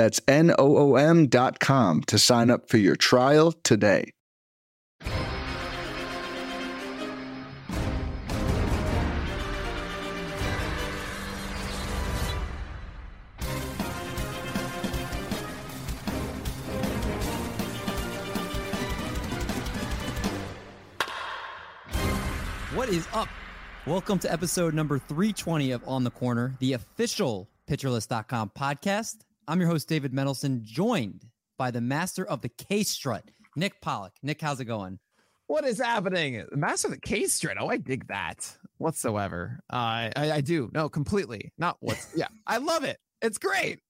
That's N O O M.com to sign up for your trial today. What is up? Welcome to episode number 320 of On the Corner, the official pitcherlist.com podcast. I'm your host, David Mendelson, joined by the master of the K strut, Nick Pollack. Nick, how's it going? What is happening? The master of the K strut. Oh, I dig that whatsoever. Uh, I, I do. No, completely. Not what's, yeah, I love it. It's great.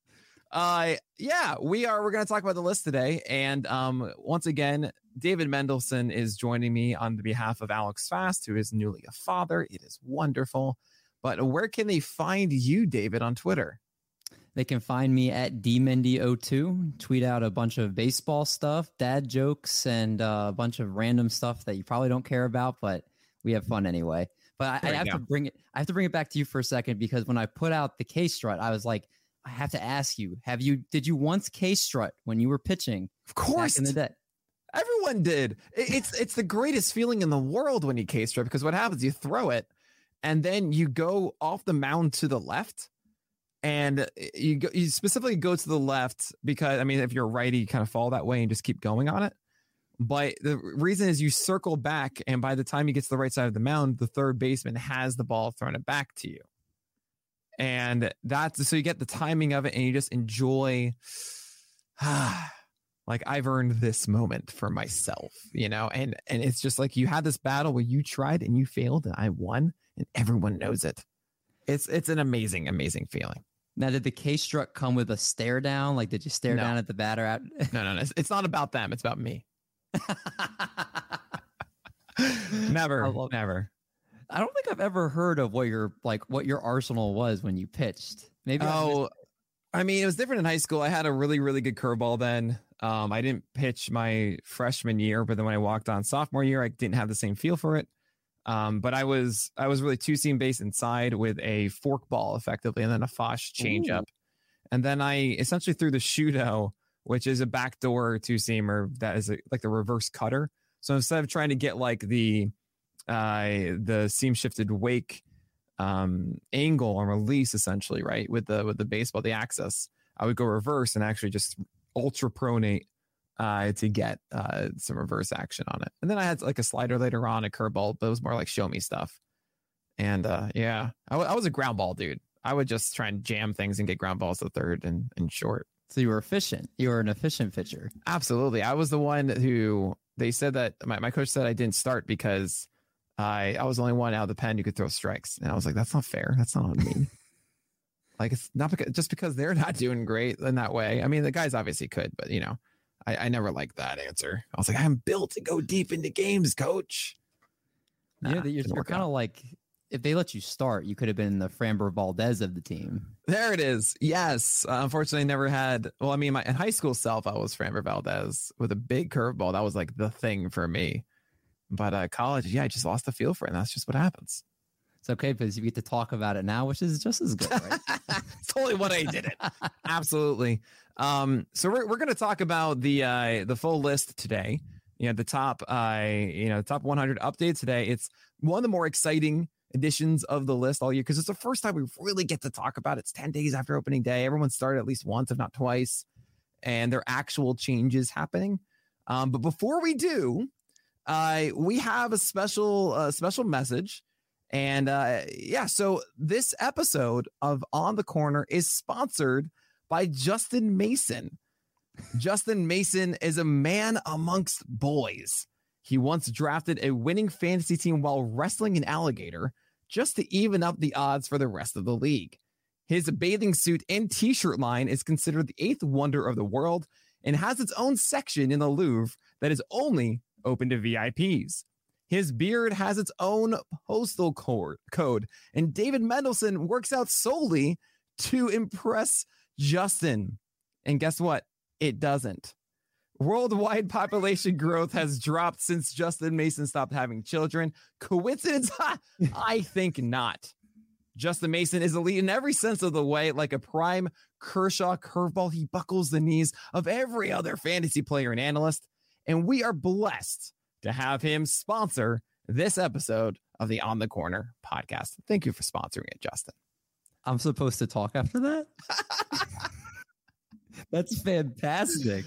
Uh, yeah, we are. We're going to talk about the list today. And um, once again, David Mendelson is joining me on the behalf of Alex Fast, who is newly a father. It is wonderful. But where can they find you, David, on Twitter? They can find me at dmendy02. Tweet out a bunch of baseball stuff, dad jokes, and uh, a bunch of random stuff that you probably don't care about, but we have fun anyway. But I, I have go. to bring it. I have to bring it back to you for a second because when I put out the K strut, I was like, I have to ask you: Have you? Did you once K strut when you were pitching? Of course, in the day. Everyone did. It's it's the greatest feeling in the world when you K strut because what happens? You throw it, and then you go off the mound to the left, and you go, you specifically go to the left because I mean, if you're righty, you kind of fall that way and just keep going on it. But the reason is you circle back, and by the time you get to the right side of the mound, the third baseman has the ball thrown it back to you. And that's so you get the timing of it and you just enjoy Ah, like i've earned this moment for myself you know? And and it's just like you had this battle where you tried and you failed and i won and everyone knows it. It's it's an amazing amazing feeling now did the k struck come with a stare down like did you stare no. down at the batter out no no no it's, it's not about them it's about me never never I don't think I've ever heard of what your like what your arsenal was when you pitched. Maybe. Oh, I, I mean, it was different in high school. I had a really, really good curveball then. Um, I didn't pitch my freshman year, but then when I walked on sophomore year, I didn't have the same feel for it. Um, but I was I was really two seam base inside with a fork ball effectively, and then a Fosh changeup, and then I essentially threw the shooto, which is a backdoor two seamer that is a, like the reverse cutter. So instead of trying to get like the uh, the seam shifted wake um, angle and release essentially, right? With the with the baseball, the axis, I would go reverse and actually just ultra pronate uh, to get uh, some reverse action on it. And then I had like a slider later on, a curveball, but it was more like show me stuff. And uh, yeah, I, w- I was a ground ball dude. I would just try and jam things and get ground balls to third and, and short. So you were efficient. You were an efficient pitcher. Absolutely. I was the one who they said that my, my coach said I didn't start because I I was the only one out of the pen who could throw strikes, and I was like, that's not fair. That's not on me. like it's not because just because they're not doing great in that way. I mean, the guys obviously could, but you know, I, I never liked that answer. I was like, I'm built to go deep into games, coach. Nah, yeah, you're, you're kind of like if they let you start, you could have been the Framber Valdez of the team. There it is. Yes. Uh, unfortunately, I never had. Well, I mean, my in high school self, I was Framber Valdez with a big curveball. That was like the thing for me. But uh, college, yeah, I just lost the feel for it. And that's just what happens. It's okay because you get to talk about it now, which is just as good, right? it's totally what I did it. Absolutely. Um, so we're, we're going to talk about the uh, the full list today. You know, the top uh, you know, top 100 updates today. It's one of the more exciting editions of the list all year because it's the first time we really get to talk about it. It's 10 days after opening day. Everyone started at least once, if not twice, and there are actual changes happening. Um, but before we do, uh, we have a special uh, special message. And uh, yeah, so this episode of On the Corner is sponsored by Justin Mason. Justin Mason is a man amongst boys. He once drafted a winning fantasy team while wrestling an alligator just to even up the odds for the rest of the league. His bathing suit and t shirt line is considered the eighth wonder of the world and has its own section in the Louvre that is only open to VIPs. His beard has its own postal code, and David Mendelson works out solely to impress Justin. And guess what? It doesn't. Worldwide population growth has dropped since Justin Mason stopped having children. Coincidence? I think not. Justin Mason is elite in every sense of the way, like a prime Kershaw curveball. He buckles the knees of every other fantasy player and analyst. And we are blessed to have him sponsor this episode of the On the Corner podcast. Thank you for sponsoring it, Justin. I'm supposed to talk after that? That's fantastic.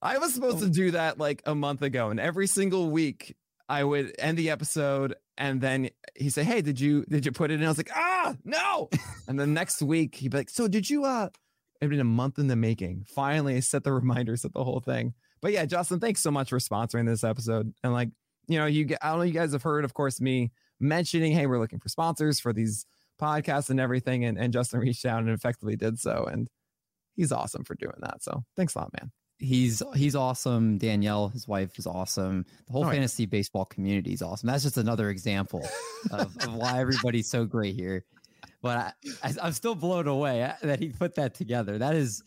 I was supposed to do that like a month ago, and every single week I would end the episode, and then he say, "Hey, did you did you put it in?" I was like, "Ah, no!" and then next week he'd be like, "So did you?" Uh, It'd been a month in the making. Finally, I set the reminders of the whole thing. But yeah, Justin, thanks so much for sponsoring this episode. And like, you know, you I don't know, you guys have heard, of course, me mentioning, "Hey, we're looking for sponsors for these podcasts and everything," and and Justin reached out and effectively did so, and he's awesome for doing that. So thanks a lot, man he's he's awesome. Danielle, his wife, is awesome. The whole oh, fantasy yeah. baseball community is awesome. That's just another example of, of, why everybody's so great here. But I, I, am still blown away uh, that he put that together. That is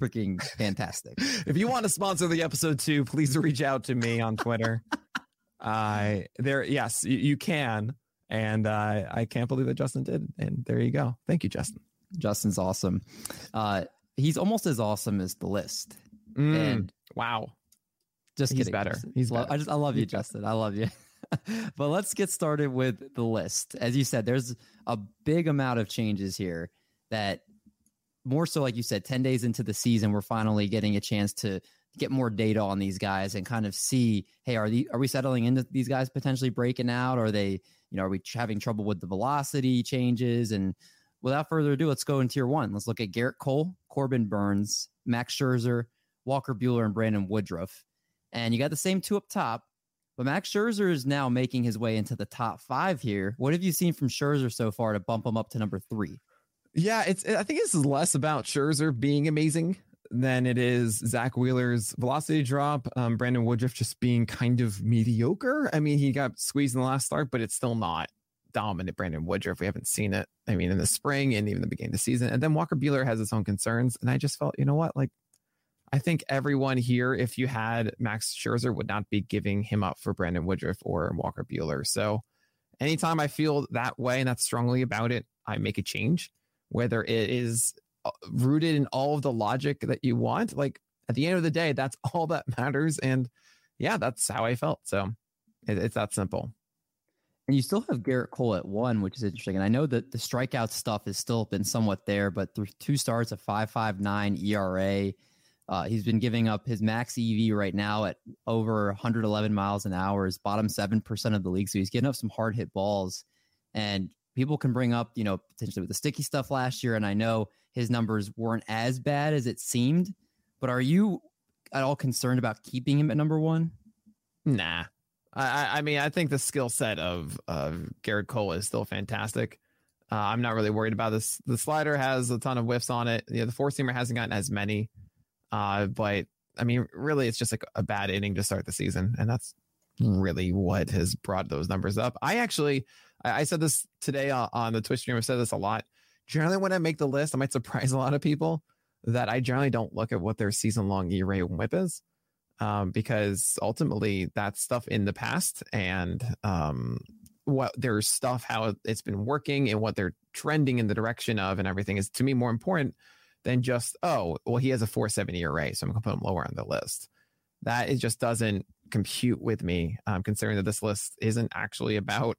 freaking fantastic. if you want to sponsor the episode too, please reach out to me on Twitter. uh, there, yes, you, you can, and uh, I can't believe that Justin did. And there you go. Thank you, Justin. Justin's awesome. Uh, he's almost as awesome as the list. Mm, and wow. Just he's kidding. better. He's better. I just I love you, Justin. I love you. but let's get started with the list. As you said, there's a big amount of changes here that more so like you said 10 days into the season we're finally getting a chance to get more data on these guys and kind of see hey are the are we settling into these guys potentially breaking out are they you know are we having trouble with the velocity changes and without further ado let's go in tier 1 let's look at Gerrit Cole Corbin Burnes, Max Scherzer Walker Buehler and Brandon Woodruff. And you got the same two up top, but Max Scherzer is now making his way into the top five here. What have you seen from Scherzer so far to bump him up to number three? Yeah, it's. I think this is less about Scherzer being amazing than it is Zack Wheeler's velocity drop. Um, Brandon Woodruff just being kind of mediocre. I mean, he got squeezed in the last start, but it's still not dominant Brandon Woodruff. We haven't seen it. I mean, in the spring and even the beginning of the season. And then Walker Buehler has his own concerns. And I just felt, you know what, like I think everyone here, if you had Max Scherzer, would not be giving him up for Brandon Woodruff or Walker Buehler. So anytime I feel that way and that's strongly about it, I make a change, whether it is rooted in all of the logic that you want. Like at the end of the day, that's all that matters. And yeah, that's how I felt. So it, it's that simple. And you still have Gerrit Cole at one, which is interesting. And I know that the strikeout stuff has still been somewhat there, but through two starts, a 5.59 ERA, uh, he's been giving up his max EV right now at over 111 miles an hour, is bottom 7% of the league. So he's getting up some hard hit balls. And people can bring up, you know, potentially with the sticky stuff last year. And I know his numbers weren't as bad as it seemed. But are you at all concerned about keeping him at number one? Nah. I, I mean, I think the skill set of, of Gerrit Cole is still fantastic. Uh, I'm not really worried about this. The slider has a ton of whiffs on it. You know, the four seamer hasn't gotten as many. Uh, but I mean, really, it's just like a bad inning to start the season, and that's really what has brought those numbers up. I actually, I, I said this today on, on the Twitch stream. I've said this a lot. Generally, when I make the list, I might surprise a lot of people that I generally don't look at what their season long ERA whip is. Um, because ultimately that's stuff in the past and um, what there's stuff how it's been working and what they're trending in the direction of and everything is to me more important than just, oh, well, he has a 470 ERA, so I'm going to put him lower on the list. That it just doesn't compute with me, um, considering that this list isn't actually about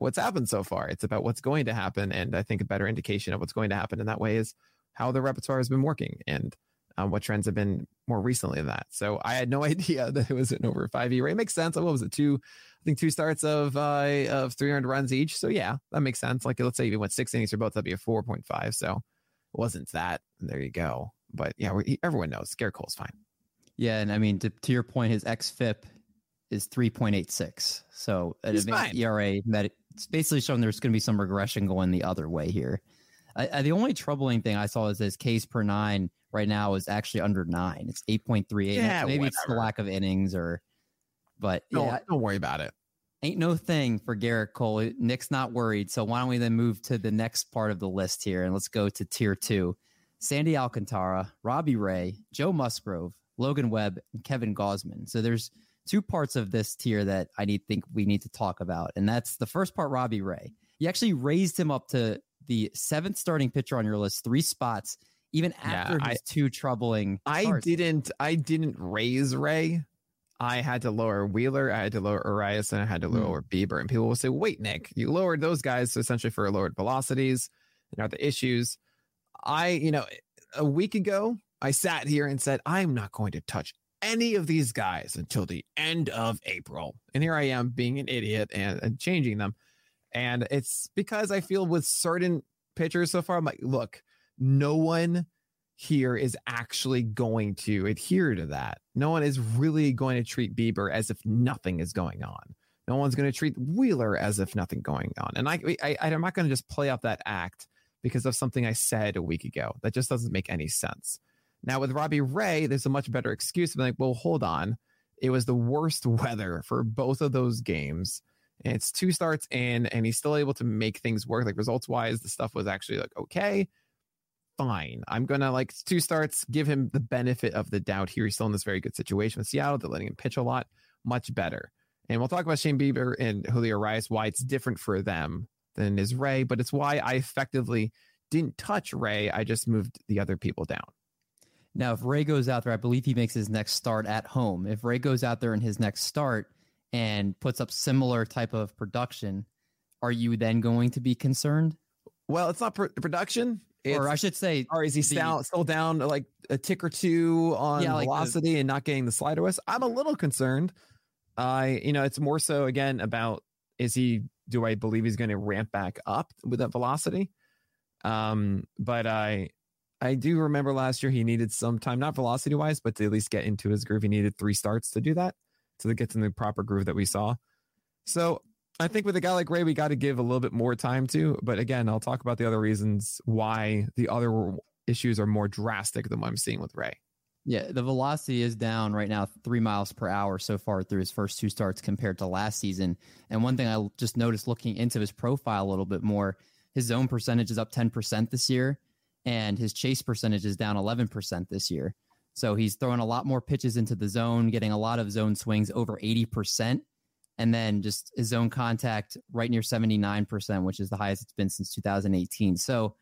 what's happened so far. It's about what's going to happen. And I think a better indication of what's going to happen in that way is how the repertoire has been working and um, what trends have been more recently than that. So I had no idea that it was an over five ERA. It makes sense. What was it? Two, I think two starts of uh, of 300 runs each. So yeah, that makes sense. Like let's say you went six innings for both, that'd be a 4.5. So it wasn't that. There you go. But yeah, we, everyone knows Gerrit Cole's fine. Yeah, and I mean to, to your point, his xFIP is three point eight six. So at ERA, that it's basically showing there's going to be some regression going the other way here. I, I, the only troubling thing I saw is this case per nine right now is actually under nine. It's eight point three eight. Yeah, maybe whatever. it's the lack of innings or, but don't, yeah, don't worry about it. Ain't no thing for Gerrit Cole. Nick's not worried. So why don't we then move to the next part of the list here and let's go to tier two. Sandy Alcantara, Robbie Ray, Joe Musgrove, Logan Webb, and Kevin Gausman. So there's two parts of this tier that I need think we need to talk about, and that's the first part. Robbie Ray. You actually raised him up to the seventh starting pitcher on your list, three spots, even after yeah, his I, two troubling. I didn't. I didn't raise Ray. I had to lower Wheeler, I had to lower Urias, and I had to hmm. lower mm. Bieber. And people will say, "Wait, Nick, you lowered those guys essentially for lowered velocities and other issues." I, you know, a week ago, I sat here and said, "I'm not going to touch any of these guys until the end of April," and here I am being an idiot and, and changing them. And it's because I feel with certain pitchers so far, I'm like, look, no one here is actually going to adhere to that. No one is really going to treat Bieber as if nothing is going on. No one's going to treat Wheeler as if nothing going on. And I, I I'm not going to just play off that act because of something I said a week ago. That just doesn't make any sense. Now with Robbie Ray, there's a much better excuse. I'm like, well, hold on. It was the worst weather for both of those games. And it's two starts in, and he's still able to make things work. Like results wise, the stuff was actually like okay, fine. I'm gonna like two starts, give him the benefit of the doubt here. He's still in this very good situation with Seattle. They're letting him pitch a lot, much better. And we'll talk about Shane Bieber and Julio Urias, why it's different for them than is Ray, but it's why I effectively didn't touch Ray. I just moved the other people down. Now, if Ray goes out there, I believe he makes his next start at home. If Ray goes out there in his next start, and puts up similar type of production, are you then going to be concerned? Well, it's not pr- production. It's, or I should say, or is he the, down, still down like a tick or two on yeah, velocity like the, and not getting the slider with? I'm a little concerned. I, you know, it's more so again about is he? Do I believe he's going to ramp back up with that velocity? Um, but I, I do remember last year he needed some time, not velocity wise, but to at least get into his groove. He needed three starts to do that to get in the proper groove that we saw. So I think with a guy like Ray, we got to give a little bit more time to. But again, I'll talk about the other reasons why the other issues are more drastic than what I'm seeing with Ray. Yeah, the velocity is down right now, three miles per hour so far through his first two starts compared to last season. And one thing I just noticed looking into his profile a little bit more, his zone percentage is up 10% this year, and his chase percentage is down 11% this year. So he's throwing a lot more pitches into the zone, getting a lot of zone swings over 80%. And then just his zone contact right near 79%, which is the highest it's been since 2018. So,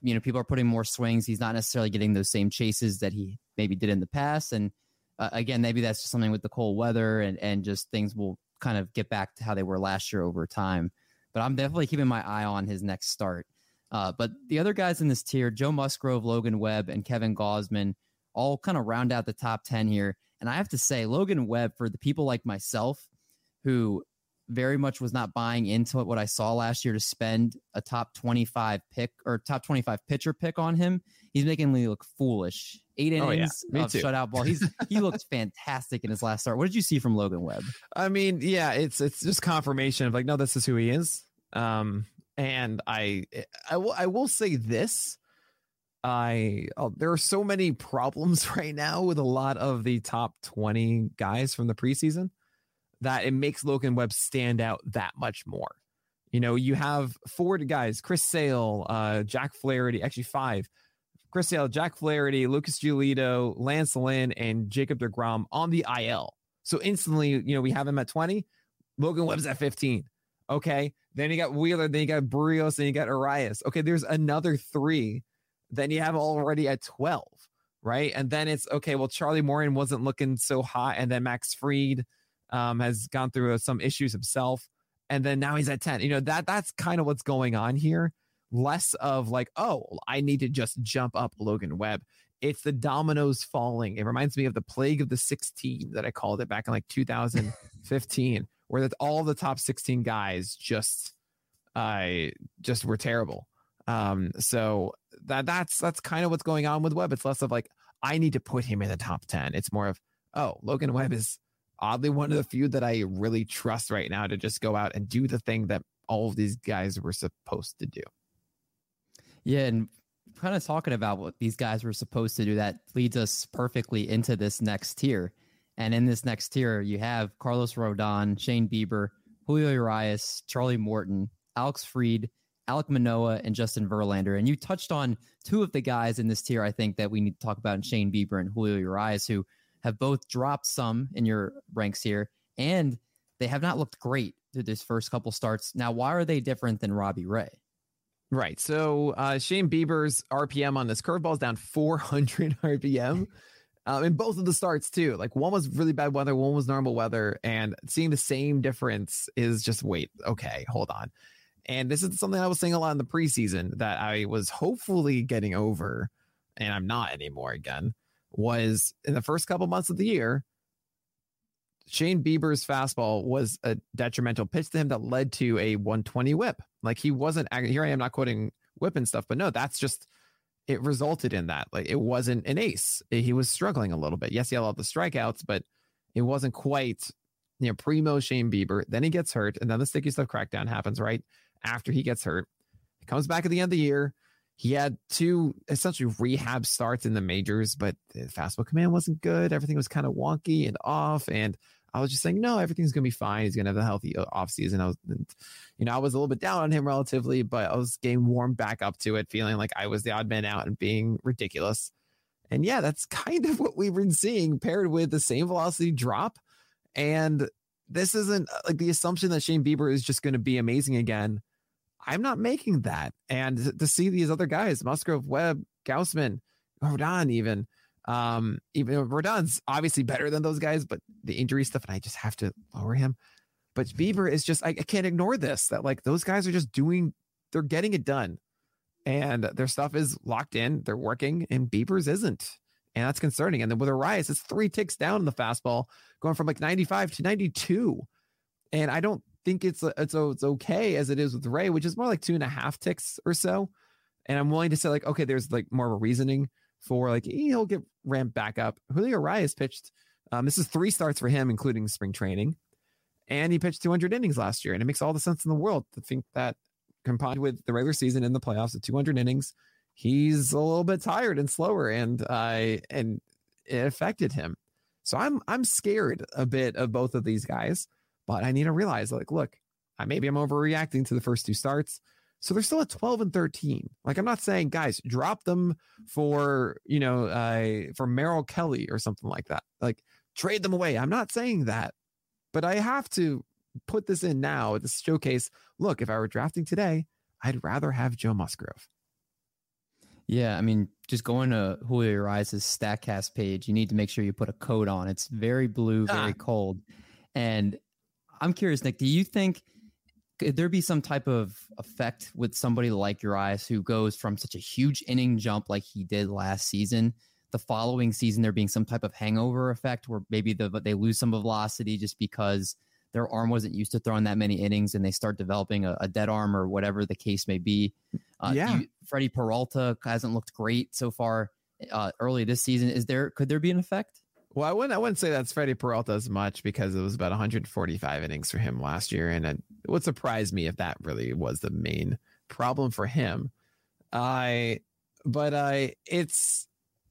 you know, people are putting more swings. He's not necessarily getting those same chases that he maybe did in the past. And uh, again, maybe that's just something with the cold weather and, and just things will kind of get back to how they were last year over time. But I'm definitely keeping my eye on his next start. Uh, but the other guys in this tier, Joe Musgrove, Logan Webb, and Kevin Gausman, – all kind of round out the top 10 here. And I have to say, Logan Webb, for the people like myself who very much was not buying into what I saw last year to spend a top 25 pick or top 25 pitcher pick on him, he's making me look foolish. Eight innings oh, yeah. of too. shutout ball. He's he looked fantastic in his last start. What did you see from Logan Webb? I mean, yeah, it's it's just confirmation of like, no, this is who he is. Um, and I I will I will say this. I oh, there are so many problems right now with a lot of the top 20 guys from the preseason that it makes Logan Webb stand out that much more. You know, you have four guys, Chris Sale, uh, Jack Flaherty, actually five. Chris Sale, Jack Flaherty, Lucas Giolito, Lance Lynn, and Jacob DeGrom on the IL. So instantly, you know, we have him at 20. Logan Webb's at 15. Okay. Then you got Wheeler, then you got Berrios, then you got Urias. Okay, there's another three then you have already at 12, right? And then it's okay, well, Charlie Morton wasn't looking so hot. And then Max Fried um, has gone through some issues himself. And then now he's at 10. You know, that that's kind of what's going on here. Less of like, oh, I need to just jump up Logan Webb. It's the dominoes falling. It reminds me of the plague of the 16 that I called it back in like 2015, where that all the top 16 guys just uh, just were terrible. Um, so that that's that's kind of what's going on with Webb. It's less of like I need to put him in the top ten. It's more of oh, Logan Webb is oddly one of the few that I really trust right now to just go out and do the thing that all of these guys were supposed to do. Yeah, and kind of talking about what these guys were supposed to do, that leads us perfectly into this next tier. And in this next tier, you have Carlos Rodon, Shane Bieber, Julio Urias, Charlie Morton, Alex Fried, Alek Manoah, and Justin Verlander. And you touched on two of the guys in this tier, I think, that we need to talk about in Shane Bieber and Julio Urias, who have both dropped some in your ranks here, and they have not looked great through this first couple starts. Now, why are they different than Robbie Ray? Right. So uh, Shane Bieber's RPM on this curveball is down 400 RPM. Um, in both of the starts too. Like one was really bad weather, one was normal weather, and seeing the same difference is just wait, okay, hold on. And this is something I was saying a lot in the preseason that I was hopefully getting over, and I'm not anymore again. Was in the first couple months of the year, Shane Bieber's fastball was a detrimental pitch to him that led to a 120 whip. Like he wasn't here. I am not quoting whip and stuff, but no, that's just it resulted in that. Like it wasn't an ace. Eh, he was struggling a little bit. Yes, he had all the strikeouts, but it wasn't quite you know primo Shane Bieber. Then he gets hurt, and then the sticky stuff crackdown happens right after he gets hurt. He comes back at the end of the year. He had two essentially rehab starts in the majors, but the fastball command wasn't good. Everything was kind of wonky and off, and I was just saying, no, everything's gonna be fine. He's gonna have a healthy uh, offseason. I was, you know, I was a little bit down on him relatively, but I was getting warmed back up to it, feeling like I was the odd man out and being ridiculous. And yeah, that's kind of what we've been seeing paired with the same velocity drop. And this isn't uh, like the assumption that Shane Bieber is just going to be amazing again. I'm not making that. And to see these other guys, Musgrove, Webb, Gausman, Rodon, even um, even Rodon's obviously better than those guys, but the injury stuff, and I just have to lower him. But Bieber is just I, I can't ignore this. That like those guys are just doing, they're getting it done, and their stuff is locked in. They're working, and Bieber's isn't, and that's concerning. And then with Urias, it's three ticks down in the fastball, going from like 95 to 92, and I don't think it's it's it's okay as it is with Ray, which is more like two and a half ticks or so. And I'm willing to say like, okay, there's like more of a reasoning for like he'll get ramped back up. Julio Urias pitched. Um, this is three starts for him, including spring training, and he pitched 200 innings last year. And it makes all the sense in the world to think that combined with the regular season and the playoffs at 200 innings, he's a little bit tired and slower, and uh, and it affected him. So I'm I'm scared a bit of both of these guys, but I need to realize like, look, I maybe I'm overreacting to the first two starts. So they're still at 12 and 13. Like I'm not saying, guys, drop them for, you know, uh, for Merrill Kelly or something like that. Like trade them away. I'm not saying that. But I have to put this in now to showcase, look, if I were drafting today, I'd rather have Joe Musgrove. Yeah, I mean, just going to Julio Urias' StatCast page, you need to make sure you put a coat on. It's very blue, very ah. cold. And I'm curious, Nick, do you think – could there be some type of effect with somebody like Urias who goes from such a huge inning jump like he did last season? The following season, there being some type of hangover effect where maybe the, they lose some of velocity just because their arm wasn't used to throwing that many innings and they start developing a, a dead arm or whatever the case may be. Uh, yeah. You, Freddie Peralta hasn't looked great so far uh, early this season. Is there, could there be an effect? Well, I wouldn't. I wouldn't say that's Freddie Peralta as much because it was about 145 innings for him last year, and it would surprise me if that really was the main problem for him. I, but I, it's,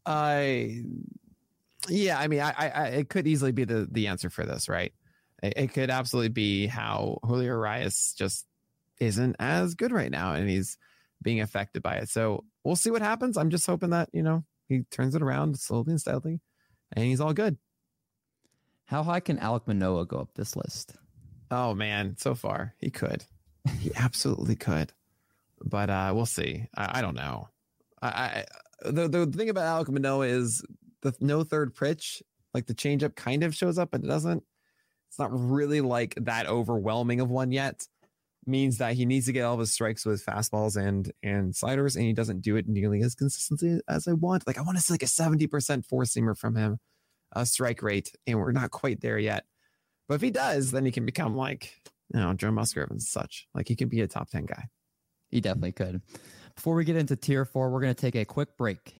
I, yeah. I mean, I, I, it could easily be the the answer for this, right? It, it could absolutely be how Julio Urias just isn't as good right now, and he's being affected by it. So we'll see what happens. I'm just hoping that you know he turns it around slowly and steadily and he's all good. How high can Alek Manoah go up this list? Oh man, so far he could. He absolutely could, but uh, we'll see. I, I don't know. I, I, the the thing about Alek Manoah is the no third pitch, like the changeup, kind of shows up, but it doesn't. It's not really like that overwhelming of one yet. Means that he needs to get all of his strikes with fastballs and and sliders, and he doesn't do it nearly as consistently as I want. Like I want to see like a seventy percent four seamer from him, a strike rate, and we're not quite there yet. But if he does, then he can become like you know Joe Musgrove and such. Like he can be a top ten guy. He definitely could. Before we get into tier four, we're going to take a quick break.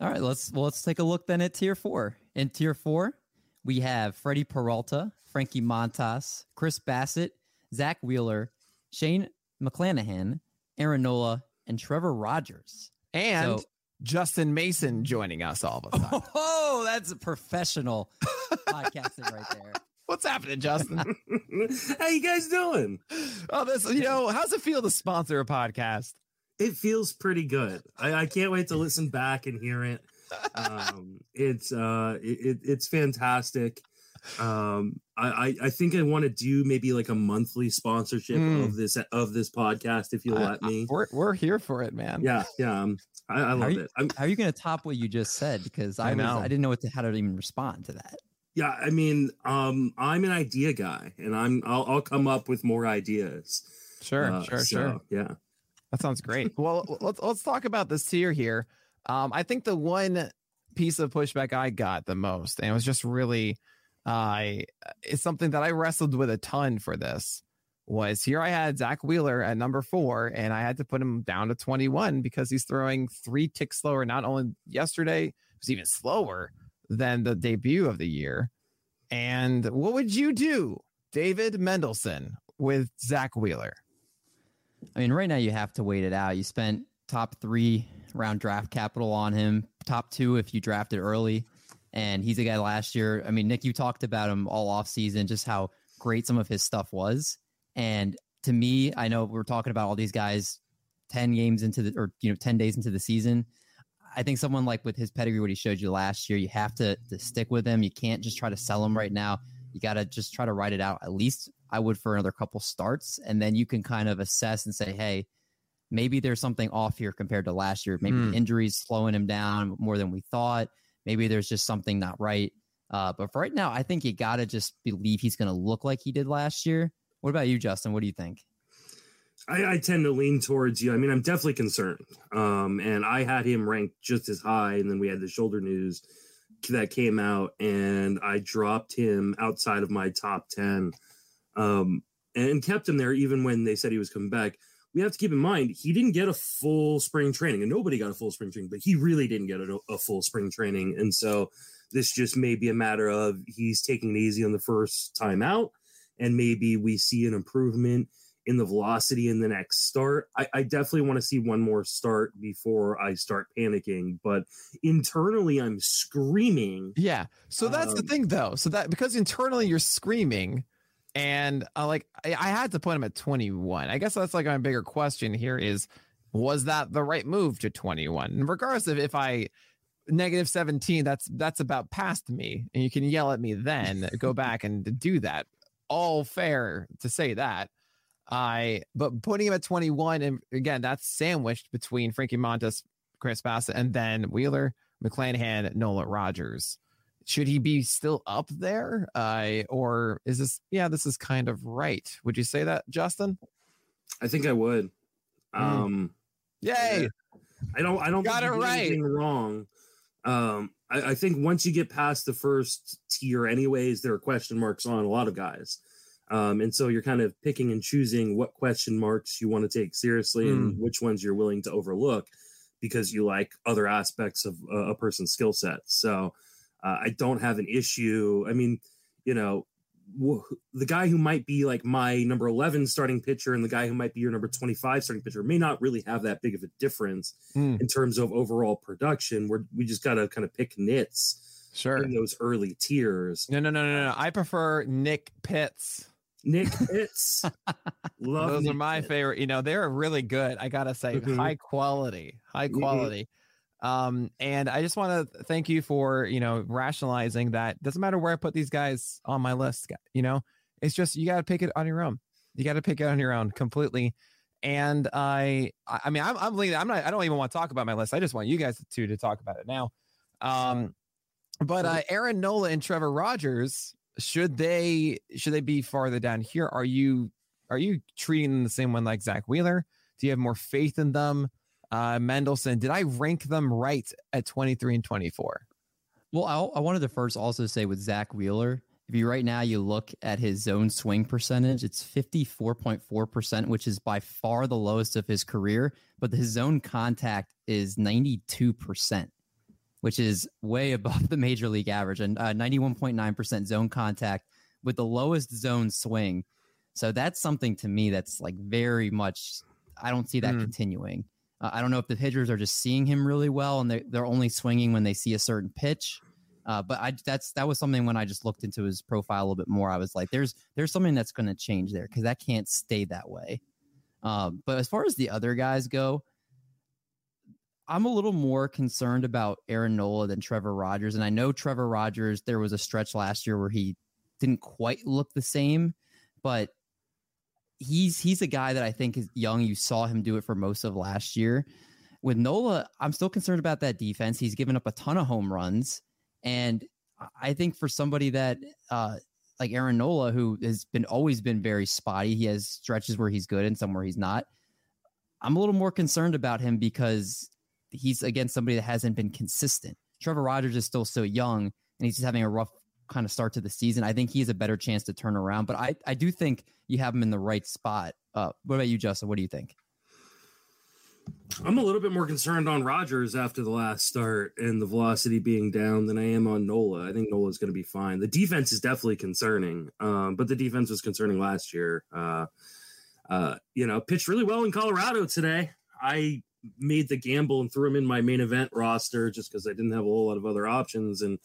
All right, let's well, let's take a look then at tier four. In tier four, we have Freddie Peralta, Frankie Montas, Chris Bassitt, Zack Wheeler, Shane McClanahan, Aaron Nola, and Trevor Rogers. And so, Justin Mason joining us all of a sudden. Oh, that's a professional podcasting right there. What's happening, Justin? How you guys doing? Oh, this you know, how's it feel to sponsor a podcast? It feels pretty good. I, I, can't wait to listen back and hear it. Um, it's uh, it, it's fantastic. Um, I, I think I want to do maybe like a monthly sponsorship mm. of this of this podcast if you'll let me. we're we're here for it, man. Yeah, yeah. Um, I, I love you, it. I'm, how are you going to top what you just said? Because I, I was, I didn't know what to, how to even respond to that. Yeah, I mean, um, I'm an idea guy, and I'm I'll, I'll come up with more ideas. Sure, uh, sure, so, sure. Yeah. That sounds great. well, let's let's talk about this tier here. Um, I think the one piece of pushback I got the most, and it was just really, uh, it's something that I wrestled with a ton for this. Was here I had Zack Wheeler at number four, and I had to put him down to 21 because he's throwing three ticks slower. Not only yesterday, it was even slower than the debut of the year. And what would you do, David Mendelson, with Zack Wheeler? I mean, right now you have to wait it out. You spent top three round draft capital on him, top two if you drafted early. And he's a guy last year. I mean, Nick, you talked about him all off season, just how great some of his stuff was. And to me, I know we're talking about all these guys 10 games into the, or, you know, 10 days into the season. I think someone like with his pedigree, what he showed you last year, you have to, to stick with him. You can't just try to sell him right now. You got to just try to write it out at least I would for another couple starts, and then you can kind of assess and say, hey, maybe there's something off here compared to last year. Maybe mm. injuries slowing him down more than we thought. Maybe there's just something not right. Uh, but for right now, I think you got to just believe he's going to look like he did last year. What about you, Justin? What do you think? I, I, tend to lean towards you. I mean, I'm definitely concerned. Um, and I had him ranked just as high, and then we had the shoulder news that came out, and I dropped him outside of my top 10 um, and kept him there even when they said he was coming back. We have to keep in mind he didn't get a full spring training, and nobody got a full spring training, but he really didn't get a, a full spring training, and so this just may be a matter of he's taking it easy on the first time out, and maybe we see an improvement in the velocity in the next start. I, I definitely want to see one more start before I start panicking. But internally, I'm screaming. Yeah. So that's um, the thing, though. So that because internally you're screaming, and uh, like I, I had to put him at 21. I guess that's like my bigger question here is was that the right move to 21? And regardless of if I negative 17, that's that's about past me, and you can yell at me then, go back and do that. All fair to say that. I but putting him at 21, and again, that's sandwiched between Frankie Montas, Chris Bassitt, and then Wheeler, McClanahan, Nola Rogers should he be still up there? Uh, or is this, yeah, this is kind of right. Would you say that, Justin? I think I would. Mm. Um, Yay. I don't, I don't got it right. Anything wrong. Um, I, I, think once you get past the first tier, anyways, there are question marks on a lot of guys. Um, and so you're kind of picking and choosing what question marks you want to take seriously mm. and which ones you're willing to overlook because you like other aspects of uh, a person's skill set. So, uh, I don't have an issue. I mean, you know, the guy who might be like my number 11 starting pitcher and the guy who might be your number 25 starting pitcher may not really have that big of a difference Mm. in terms of overall production. We're, we just got to kind of pick nits Sure. in those early tiers. No, no, no, no, no. I prefer Nick Pitts. Nick Pitts. Love Those are my Pitts. favorite. You know, they're really good. I gotta say, Mhm. high quality, high Mhm. quality. Um, and I just want to thank you for you know rationalizing that. Doesn't matter where I put these guys on my list. You know, it's just you got to pick it on your own. You got to pick it on your own completely. And I, I mean, I'm, I'm leaning. I'm not. I don't even want to talk about my list. I just want you guys to to talk about it now. Um, but uh, Aaron Nola and Trevor Rogers, should they should they be farther down here? Are you are you treating them the same one like Zack Wheeler? Do you have more faith in them? Uh, Mendelson, did I rank them right at 23 and 24? Well, I, I wanted to first also say with Zack Wheeler, if you right now you look at his zone swing percentage, it's 54.4%, which is by far the lowest of his career, but his zone contact is 92%, which is way above the major league average and uh, 91.9% zone contact with the lowest zone swing. So that's something to me that's like very much, I don't see that Hmm. continuing. Uh, I don't know if the pitchers are just seeing him really well and they're, they're only swinging when they see a certain pitch. Uh, but I that's that was something when I just looked into his profile a little bit more. I was like, there's there's something that's going to change there because that can't stay that way. Um, but as far as the other guys go, I'm a little more concerned about Aaron Nola than Trevor Rogers. And I know Trevor Rogers, there was a stretch last year where he didn't quite look the same, but he's he's a guy that I think is young. You saw him do it for most of last year. With Nola, I'm still concerned about that defense. He's given up a ton of home runs. And I think for somebody that uh, like Aaron Nola, who has been always been very spotty, he has stretches where he's good and some where he's not. I'm a little more concerned about him because he's against somebody that hasn't been consistent. Trevor Rogers is still so young and he's just having a rough kind of start to the season. I think he has a better chance to turn around, but I, I do think you have him in the right spot. Uh, what about you, Justin? What do you think? I'm a little bit more concerned on Rogers after the last start and the velocity being down than I am on Nola. I think Nola's going to be fine. The defense is definitely concerning, um, but the defense was concerning last year. Uh, uh, you know, pitched really well in Colorado today. I made the gamble and threw him in my main event roster just because I didn't have a whole lot of other options and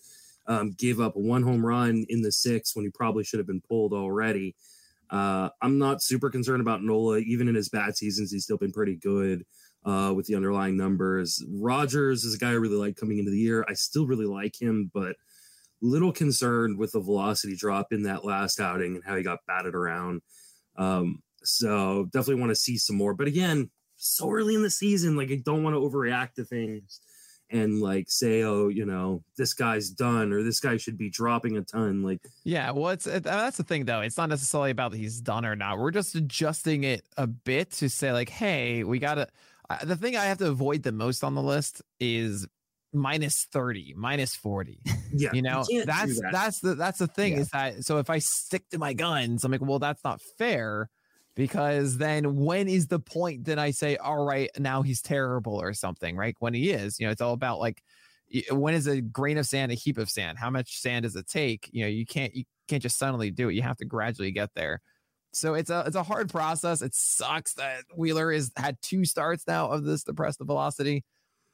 um, gave up one home run in the sixth when he probably should have been pulled already. Uh, I'm not super concerned about Nola. Even in his bad seasons, he's still been pretty good uh, with the underlying numbers. Rogers is a guy I really like coming into the year. I still really like him, but little concerned with the velocity drop in that last outing and how he got batted around. Um, so definitely want to see some more. But again, so early in the season, like I don't want to overreact to things and like say, oh, you know, this guy's done or this guy should be dropping a ton. Like Yeah, well, it's it, that's the thing though. It's not necessarily about he's done or not. We're just adjusting it a bit to say like, hey, we gotta. Uh, the thing I have to avoid the most on the list is minus 30 minus 40 yeah, you know can't that's that. that's the that's the thing Yeah. is that so if i stick to my guns i'm like well that's not fair because then when is the point that i say all right now he's terrible or something right? When he is you know it's all about like when is a grain of sand a heap of sand? How much sand does it take? You know you can't you can't just suddenly do it. You have to gradually get there. So it's a it's a hard process. It sucks that wheeler is had two starts now of this depressed velocity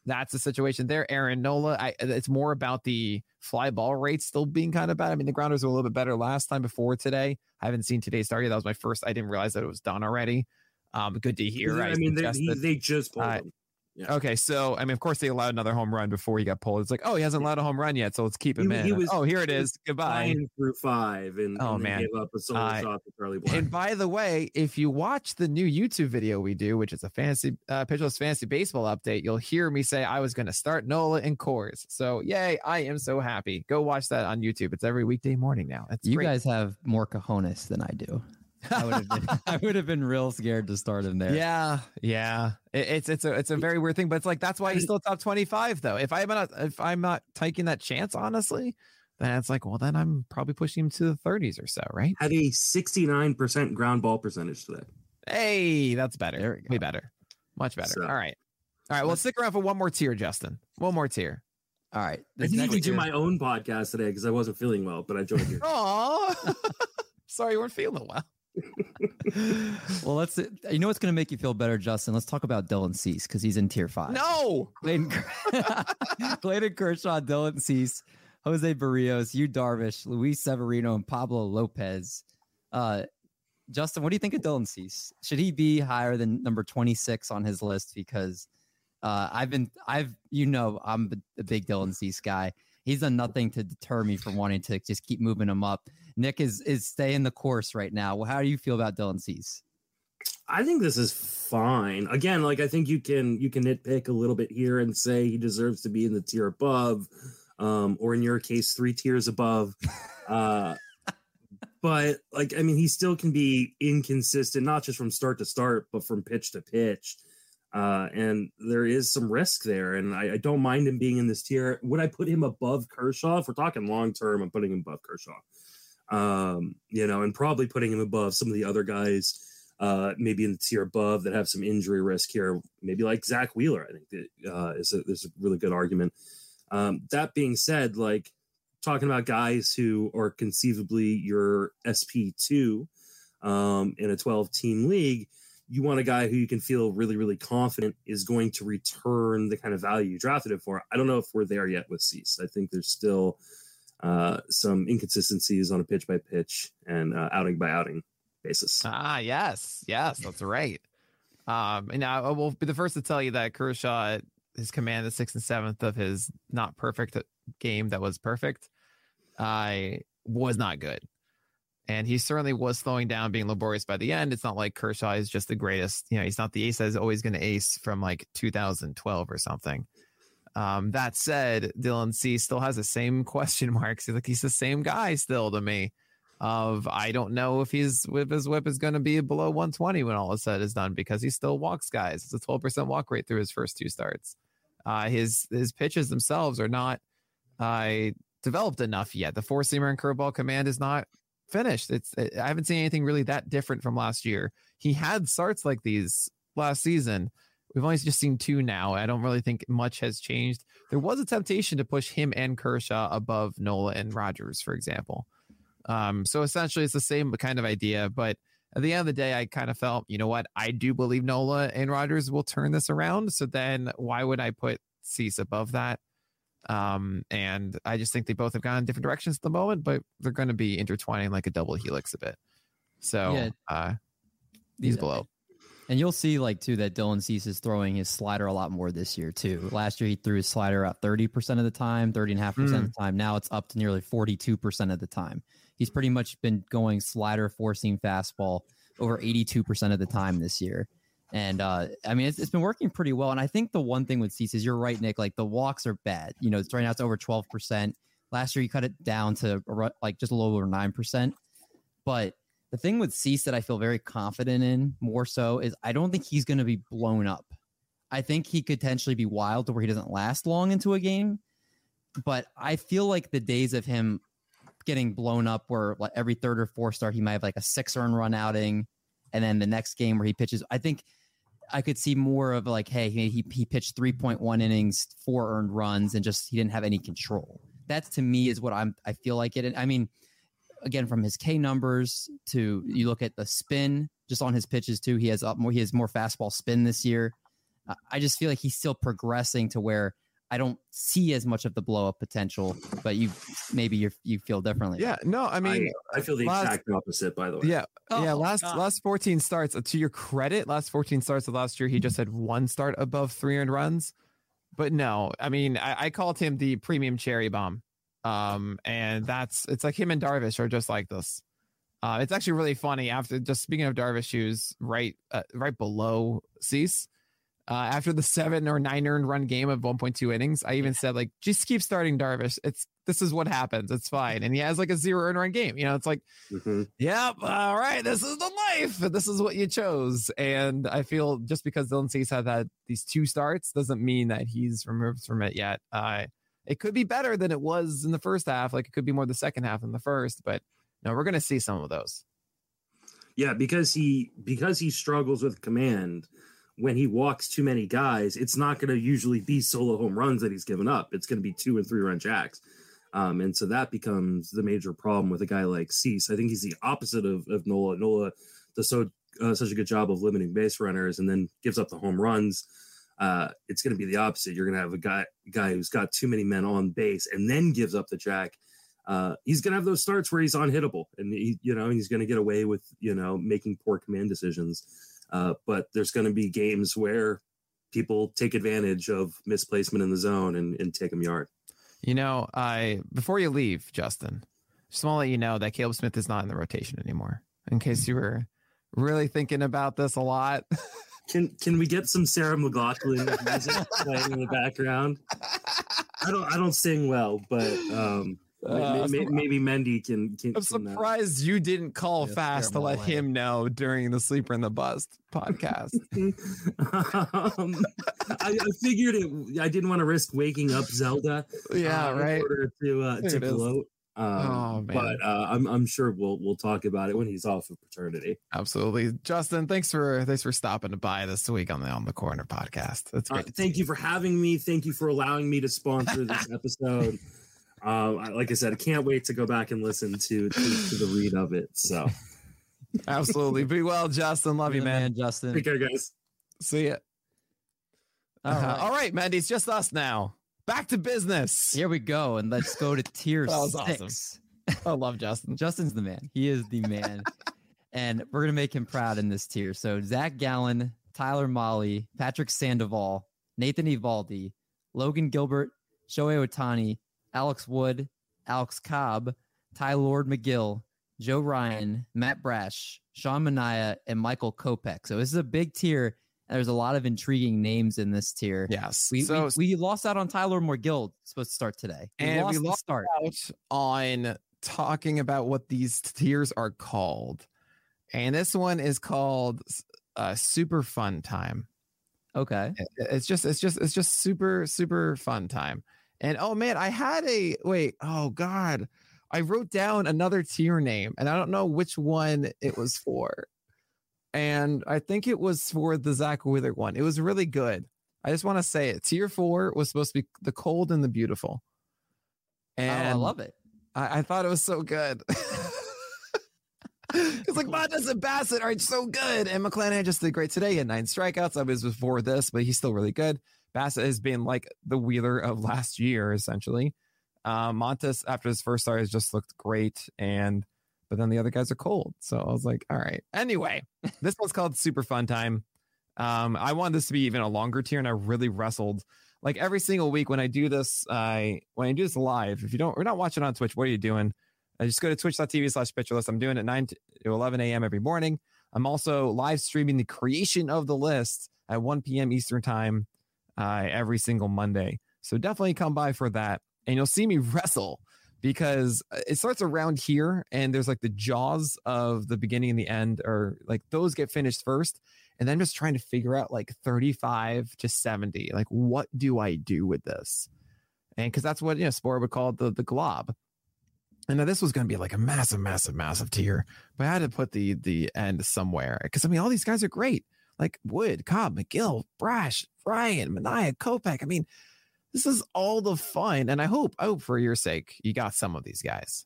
that's the situation there. Aaron Nola, I, it's more about the fly ball rate still being kind of bad. I mean, the grounders were a little bit better last time before today. I haven't seen today's start yet. That was my first. I didn't realize that it was done already. Um, good to hear. I mean, they, he, they just pulled Uh, him. Yeah. okay, so I mean, of course, they allowed another home run before he got pulled. It's like, oh, he hasn't allowed a home run yet, so let's keep him He- in. he was- oh, here it he is. Goodbye. Nine through five, and, Oh, and man. gave up a solo Uh, shot to Charlie Black. And by the way, if you watch the new YouTube video we do, which is a fantasy uh, Pitcher List fantasy baseball update, you'll hear me say I was going to start Nola and Coors. So yay, I am so happy. Go watch that on YouTube. It's every weekday morning now. It's You great. guys have more cojones than I do. I would have been, I would have been real scared to start him there. Yeah, yeah. It, it's it's a it's a very weird thing, but it's like that's why he's still top twenty five though. If I'm not if I'm not taking that chance, honestly, then it's like, well, then I'm probably pushing him to the thirties or so, right? had a 69% ground ball percentage today. Hey, that's better. There we Way better. Much better. So- All right. All right. Well, stick around for one more tier, Justin. One more tier. All right. I this didn't even do my own podcast today because I wasn't feeling well, but I joined you. Oh, Sorry, you weren't feeling well. Well, let's. You know what's going to make you feel better, Justin? Let's talk about Dylan Cease because he's in tier five. No, Clayton, Clayton Kershaw, Dylan Cease, Jose Berrios, Yu Darvish, Luis Severino, and Pablo Lopez. Uh, Justin, what do you think of Dylan Cease? Should he be higher than number twenty six on his list? Because uh, I've been, I've, you know, I'm a big Dylan Cease guy. He's done nothing to deter me from wanting to just keep moving him up. Nick is is staying the course right now. Well, how do you feel about Dylan Cease? I think this is fine. Again, like I think you can you can nitpick a little bit here and say he deserves to be in the tier above, um, or in your case, three tiers above. Uh, but like I mean, he still can be inconsistent, not just from start to start, but from pitch to pitch. Uh, and there is some risk there, and I, I, don't mind him being in this tier. Would I put him above Kershaw? If we're talking long term, I'm putting him above Kershaw um, you know, and probably putting him above some of the other guys, uh, maybe in the tier above that have some injury risk here, maybe like Zack Wheeler. I think that uh, is a, there's a really good argument. Um, that being said, like talking about guys who are conceivably your SP2 um, in a 12 team league, you want a guy who you can feel really, really confident is going to return the kind of value you drafted it for. I don't know if we're there yet with Cease. I think there's still uh, some inconsistencies on a pitch by pitch and uh, outing by outing basis. Ah, yes, yes, that's right. Um, and I will be the first to tell you that Kershaw, his command the sixth and seventh of his not perfect game that was perfect, I uh, was not good. And he certainly was slowing down, being laborious by the end. It's not like Kershaw is just the greatest. You know, he's not the ace that is always going to ace from like 2012 or something. Um, that said, Dylan Cease still has the same question marks. He's like he's the same guy still to me. Of I don't know if he's if his whip is going to be below 120 when all is said is done because he still walks guys. It's a 12% walk rate through his first two starts. Uh, his his pitches themselves are not uh, developed enough yet. The four seamer and curveball command is not finished. It's I haven't seen anything really that different from last year. He had starts like these last season We've only just seen two now. I don't really think much has changed. There was a temptation to push him and Kershaw above Nola and Rogers, for example. Um, so essentially, it's the same kind of idea. But at the end of the day, I kind of felt, you know what? I do believe Nola and Rogers will turn this around. So then why would I put Cease above that? Um, and I just think they both have gone in different directions at the moment, but they're going to be intertwining like a double helix a bit. So yeah. uh, he's yeah. below. And you'll see, like, too, that Dylan Cease is throwing his slider a lot more this year, too. Last year, he threw his slider out 30% of the time, 30.5% mm. of the time. Now it's up to nearly 42% of the time. He's pretty much been going slider, four seam fastball over 82% of the time this year. And uh, I mean, it's, it's been working pretty well. And I think the one thing with Cease is you're right, Nick. Like the walks are bad. You know, it's right now it's over 12%. Last year, you cut it down to like just a little over 9%. But the thing with Cease that I feel very confident in more so is I don't think he's going to be blown up. I think he could potentially be wild to where he doesn't last long into a game. But I feel like the days of him getting blown up where like every third or fourth start he might have like a six earn run outing and then the next game where he pitches i think i could see more of like hey he, he pitched 3.1 innings four earned runs and just he didn't have any control that to me is what i'm i feel like it i mean again from his K numbers to you look at the spin just on his pitches too. He has up more. He has more fastball spin this year. I just feel like he's still progressing to where I don't see as much of the blow up potential, but you maybe you you feel differently. Yeah, no, I mean, I, I feel the last, exact opposite. By the way, yeah, oh, yeah. Last God. last fourteen starts. Uh, to your credit, last fourteen starts of last year, he just had one start above three earned runs. But no, I mean, I, I called him the premium cherry bomb um, and that's it's like him and Darvish are just like this. Uh, it's actually really funny. After just speaking of Darvish, who's right uh, right below Cease. Uh, after the seven or nine earned run game of 1.2 innings, I even said like, just keep starting Darvish. It's this is what happens. It's fine. And he has like a zero earned run game. You know, it's like, mm-hmm. yep, all right, this is the life. This is what you chose. And I feel just because Dylan Cease had had these two starts doesn't mean that he's removed from it yet. Uh, it could be better than it was in the first half. Like it could be more the second half than the first, but no, we're going to see some of those. Yeah, because he because he struggles with command when he walks too many guys, it's not going to usually be solo home runs that he's given up. It's going to be two and three run jacks. Um, and so that becomes the major problem with a guy like Cease. I think he's the opposite of, of Nola. Nola does so uh, such a good job of limiting base runners and then gives up the home runs. Uh, it's going to be the opposite. You're going to have a guy guy who's got too many men on base and then gives up the jack. Uh, he's going to have those starts where he's unhittable, and he, you know he's going to get away with you know making poor command decisions. Uh, but there's going to be games where people take advantage of misplacement in the zone and, and take them yard. You know, I before you leave, Justin, just want to let you know that Caleb Smith is not in the rotation anymore. In case you were really thinking about this a lot. Can can we get some Sarah McLachlan music playing in the background? I don't I don't sing well, but um, uh, maybe, maybe Mendy can. can I'm can, uh, surprised uh, you didn't call fast to let him know during the Sleeper in the Bust podcast. um, I, I, figured it. I didn't want to risk waking up Zelda. Yeah, uh, right. In order to uh, to gloat. Um, oh, but uh, I'm I'm sure we'll we'll talk about it when he's off of paternity. Absolutely, Justin. Thanks for thanks for stopping by this week on the On the Corner podcast. That's great. Uh, thank you for having me. Thank you for allowing me to sponsor this episode. Um, like I said, I can't wait to go back and listen to to, to the read of it. So, absolutely, be well, Justin. Love you, man. man. Justin. Take care, guys. See ya. All right, all right, Mendy. It's just us now. Back to business. Here we go, and let's go to tier that was six. Awesome. I love Justin. Justin's the man. He is the man, and we're gonna make him proud in this tier. So Zac Gallen, Tyler Mahle, Patrick Sandoval, Nathan Eovaldi, Logan Gilbert, Shohei Ohtani, Alex Wood, Alex Cobb, Tylor Megill, Joe Ryan, Matt Brash, Sean Manaea, and Michael Kopech. So this is a big tier. And there's a lot of intriguing names in this tier. Yes. We, so, we, we, lost out on Tylor Megill supposed to start today. We and lost we lost start. out on talking about what these tiers are called. And this one is called uh, Super Fun Time. Okay. It's just it's just it's just super super fun time. And oh man, I had a wait. Oh god, I wrote down another tier name, and I don't know which one it was for. And I think it was for the Zack Wheeler one. It was really good. I just want to say it. Tier four was supposed to be the cold and the beautiful. And oh, I love it. I, I thought it was so good. It's like Montas and Bassitt are so good, and McClanahan just did great today. He had nine strikeouts. I was before this, but he's still really good. Bassitt has been like the Wheeler of last year, essentially. Um, Montas, after his first start, has just looked great. And, but then the other guys are cold. So I was like, all right. Anyway, this one's called Super Fun Time. Um, I wanted this to be even a longer tier, and I really wrestled. Like every single week when I do this, I when I do this live, if you don't, we're not watching on Twitch, what are you doing? I just go to twitch.tv slash pitcherlist. I'm doing it 9 to 11 a.m. every morning. I'm also live streaming the creation of the list at 1 p.m. Eastern time uh, every single Monday. So definitely come by for that. And you'll see me wrestle because uh, it starts around here and there's like the jaws of the beginning and the end, or like those get finished first. And then just trying to figure out like 35 to 70. Like, what do I do with this? And because that's what, you know, Spore would call the, the glob. And now this was going to be like a massive, massive, massive tier, but I had to put the the end somewhere because I mean all these guys are great like Wood, Cobb, Megill, Brash, Ryan, Manaea, Kopech. I mean, this is all the fun. And I hope, I hope for your sake, you got some of these guys.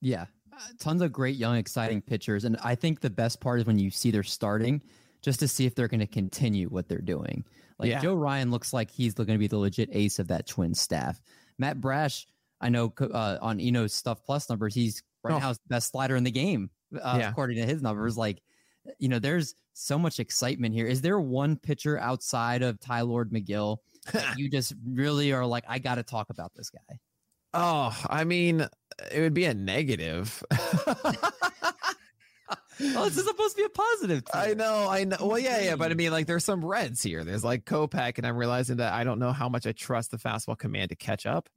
Yeah. Uh, tons of great, young, exciting pitchers. And I think the best part is when you see they're starting just to see if they're going to continue what they're doing. Like yeah. Joe Ryan looks like he's going to be the legit ace of that twin staff. Matt Brash, I know uh, on Eno's Stuff Plus numbers, he's right oh. now the best slider in the game, uh, yeah. according to his numbers. Like, you know, there's so much excitement here. Is there one pitcher outside of Tylor Megill that you just really are like, I got to talk about this guy? Oh, I mean, it would be a negative. well, this is supposed to be a positive. Tier. I know, I know. Well, yeah, yeah, but I mean, like, there's some reds here. There's like Kopech, and I'm realizing that I don't know how much I trust the fastball command to catch up.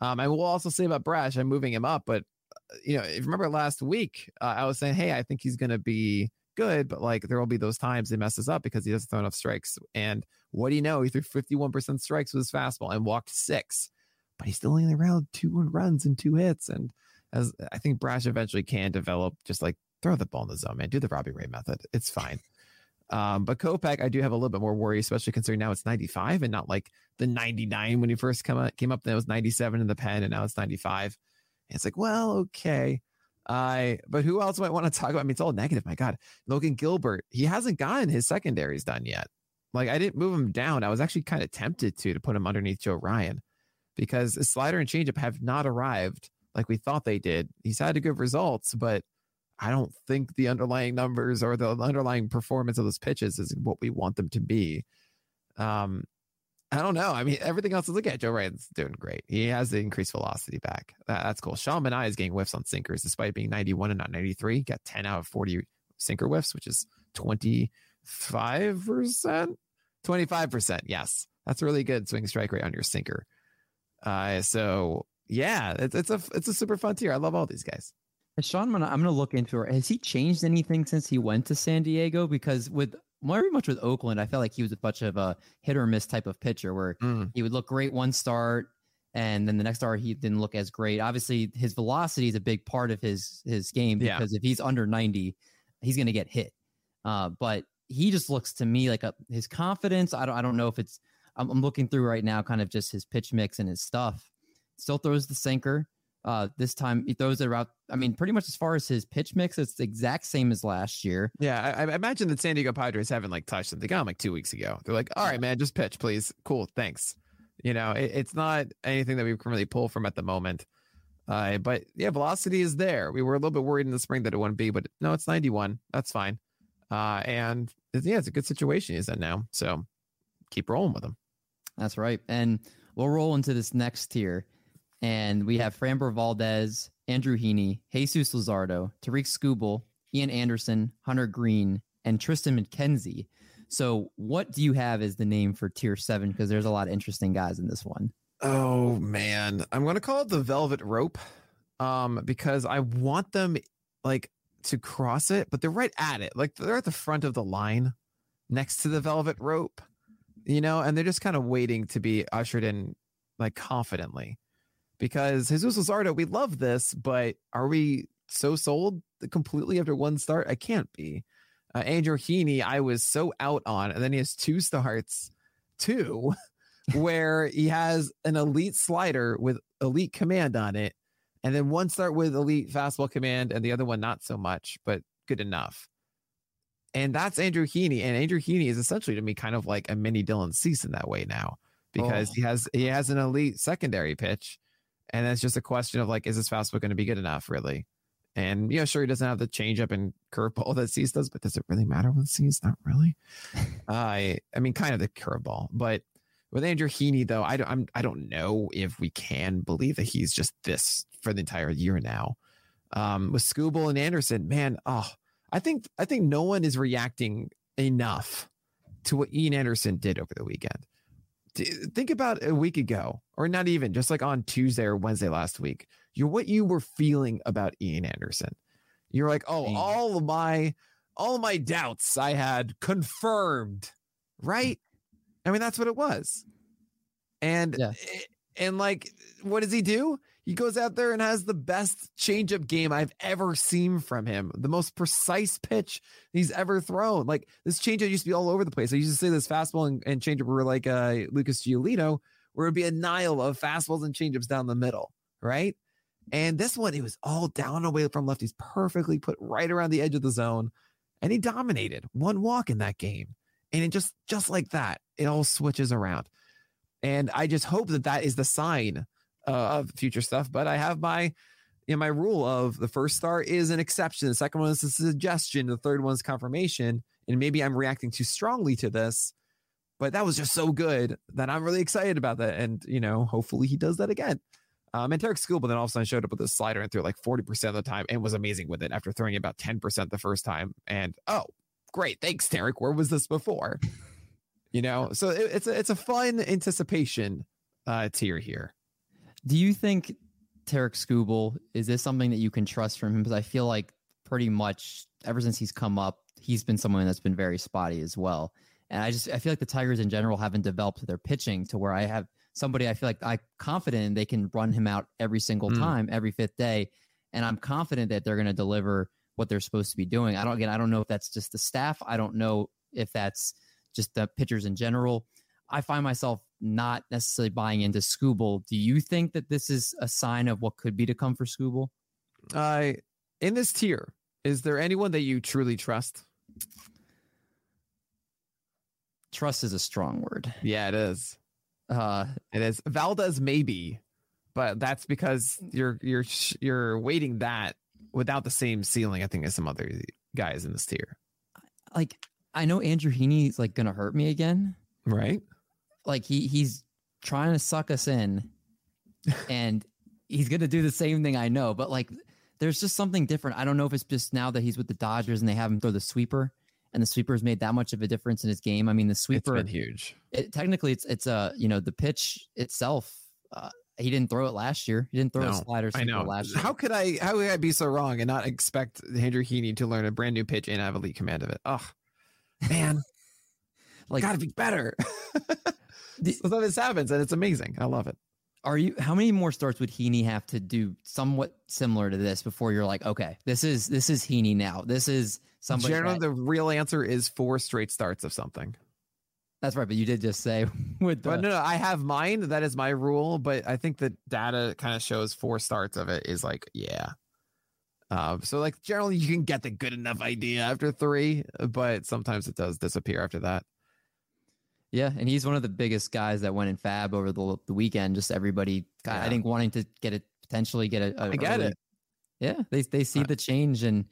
Um, I will also say about Brash, I'm moving him up, but uh, you know, if you remember last week uh, I was saying, hey, I think he's going to be good, but like there will be those times he messes up because he doesn't throw enough strikes. And what do you know? He threw 51% strikes with his fastball and walked six, but he's still only around two runs and two hits. And as I think Brash eventually can develop, just like throw the ball in the zone, man. Do the Robbie Ray method. It's fine. Um, but Kopech, I do have a little bit more worry, especially considering now it's 95 and not like the 99 when he first come up, came up. Then it was 97 in the pen, and now it's 95. And it's like, well, okay. I uh, but who else might want to talk about? I mean, it's all negative. My God, Logan Gilbert, he hasn't gotten his secondaries done yet. Like I didn't move him down. I was actually kind of tempted to to put him underneath Joe Ryan because the slider and changeup have not arrived like we thought they did. He's had good results, but I don't think the underlying numbers or the underlying performance of those pitches is what we want them to be. Um, I don't know. I mean, everything else is looking at Joe Ryan's doing great. He has the increased velocity back. That, that's cool. Sean Manaea is getting whiffs on sinkers despite being 91 and not 93. Got 10 out of 40 sinker whiffs, which is 25%. 25%. Yes. That's really good swing strike rate on your sinker. Uh, so yeah, it's, it's a it's a super fun tier. I love all these guys. Sean, I'm gonna look into it. Has he changed anything since he went to San Diego? Because with very much with Oakland, I felt like he was a bunch of a hit or miss type of pitcher where mm. he would look great one start and then the next start he didn't look as great. Obviously, his velocity is a big part of his his game because yeah. if he's under 90, he's going to get hit. Uh, but he just looks to me like a, his confidence. I don't I don't know if it's I'm, I'm looking through right now, kind of just his pitch mix and his stuff. Still throws the sinker. Uh, this time he throws it around. I mean, pretty much as far as his pitch mix, it's the exact same as last year. Yeah, I, I imagine that San Diego Padres haven't like touched got him like two weeks ago. They're like, all right, man, just pitch, please. Cool, thanks. You know, it, it's not anything that we can really pull from at the moment. Uh, but yeah, velocity is there. We were a little bit worried in the spring that it wouldn't be, but no, it's 91. That's fine. Uh, and yeah, it's a good situation he's in now. So keep rolling with him. That's right. And we'll roll into this next tier. And we have Framber Valdez, Andrew Heaney, Jesus Luzardo, Tarik Skubal, Ian Anderson, Hunter Greene, and Tristan McKenzie. So, what do you have as the name for tier seven? Because there's a lot of interesting guys in this one. Oh man, I'm gonna call it the velvet rope, um, because I want them like to cross it, but they're right at it, like they're at the front of the line, next to the velvet rope, you know, and they're just kind of waiting to be ushered in, like confidently because Jesus Luzardo, we love this, but are we so sold completely after one start? I can't be. Uh, Andrew Heaney, I was so out on, and then he has two starts, two, where he has an elite slider with elite command on it, and then one start with elite fastball command, and the other one not so much, but good enough. And that's Andrew Heaney, and Andrew Heaney is essentially to me kind of like a mini Dylan Cease in that way now, because oh. he has he has an elite secondary pitch and it's just a question of like, is this fastball going to be good enough, really? And yeah, sure, he doesn't have the changeup and curveball that Cease does, but does it really matter with Cease? Not really. I, I mean, kind of the curveball, but with Andrew Heaney though, I don't, I'm, I don't know if we can believe that he's just this for the entire year now. Um, with Skubal and Anderson, man, oh, I think, I think no one is reacting enough to what Ian Anderson did over the weekend think about a week ago, or not even just like on Tuesday or Wednesday last week. You're what you were feeling about Ian Anderson. You're like, oh, all of my all of my doubts I had confirmed, mm. right? I mean, that's what it was. And yeah. Eh, and like, what does he do? He goes out there and has the best changeup game I've ever seen from him. The most precise pitch he's ever thrown. Like this changeup used to be all over the place. I used to say this fastball and, and changeup were like uh, Lucas Giolito, where it'd be a Nile of fastballs and changeups down the middle, right? And this one, it was all down away from lefties, perfectly put right around the edge of the zone, and he dominated one walk in that game. And it just just like that, it all switches around. And I just hope that that is the sign uh, of future stuff. But I have my in my rule of the first star is an exception, the second one is a suggestion, the third one is confirmation. And maybe I'm reacting too strongly to this, but that was just so good that I'm really excited about that. And you know, hopefully he does that again. Um, and Tarik Skubal then all of a sudden showed up with a slider and threw like 40% of the time and was amazing with it after throwing about 10% the first time. And oh, great. Thanks, Tarik. Where was this before? you know, so it, it's a, it's a fun anticipation uh, tier here. Do you think Tarik Skubal is this something that you can trust from him? Because I feel like pretty much ever since he's come up, he's been someone that's been very spotty as well. And I just I feel like the Tigers in general haven't developed their pitching to where I have somebody I feel like I'm confident they can run him out every single mm. time, every fifth day, and I'm confident that they're going to deliver what they're supposed to be doing. I don't again I don't know if that's just the staff. I don't know if that's just the pitchers in general. I find myself not necessarily buying into Skubal. Do you think that this is a sign of what could be to come for Skubal? Uh, in this tier, is there anyone that you truly trust? Trust is a strong word. Yeah, it is. Uh, it is. Valdez maybe, but that's because you're you're you're weighting that without the same ceiling. I think as some other guys in this tier. Like I know Andrew Heaney's like gonna hurt me again, right? Like he he's trying to suck us in, and he's gonna do the same thing. I know, but like there's just something different. I don't know if it's just now that he's with the Dodgers and they have him throw the sweeper, and the sweeper's made that much of a difference in his game. I mean, the sweeper it's been huge. It, technically, it's it's a uh, you know the pitch itself. Uh, he didn't throw it last year. He didn't throw no, a slider. I know. Last year. How could I? How could I be so wrong and not expect Andrew Heaney to learn a brand new pitch and have elite command of it? Oh, man, like gotta be better. the, so this happens, and it's amazing. I love it. Are you? How many more starts would Heaney have to do, somewhat similar to this, before you're like, okay, this is this is Heaney now. This is somebody. Generally, that, the real answer is four straight starts of something. That's right, but you did just say with the. But no, no, I have mine. That is my rule. But I think the data kind of shows four starts of it is like, yeah. Uh, so like generally you can get the good enough idea after three, but sometimes it does disappear after that. Yeah, and he's one of the biggest guys that went in fab over the the weekend. Just everybody, yeah. I think, wanting to get it potentially get a. a I get early, it. Yeah, they they see the change and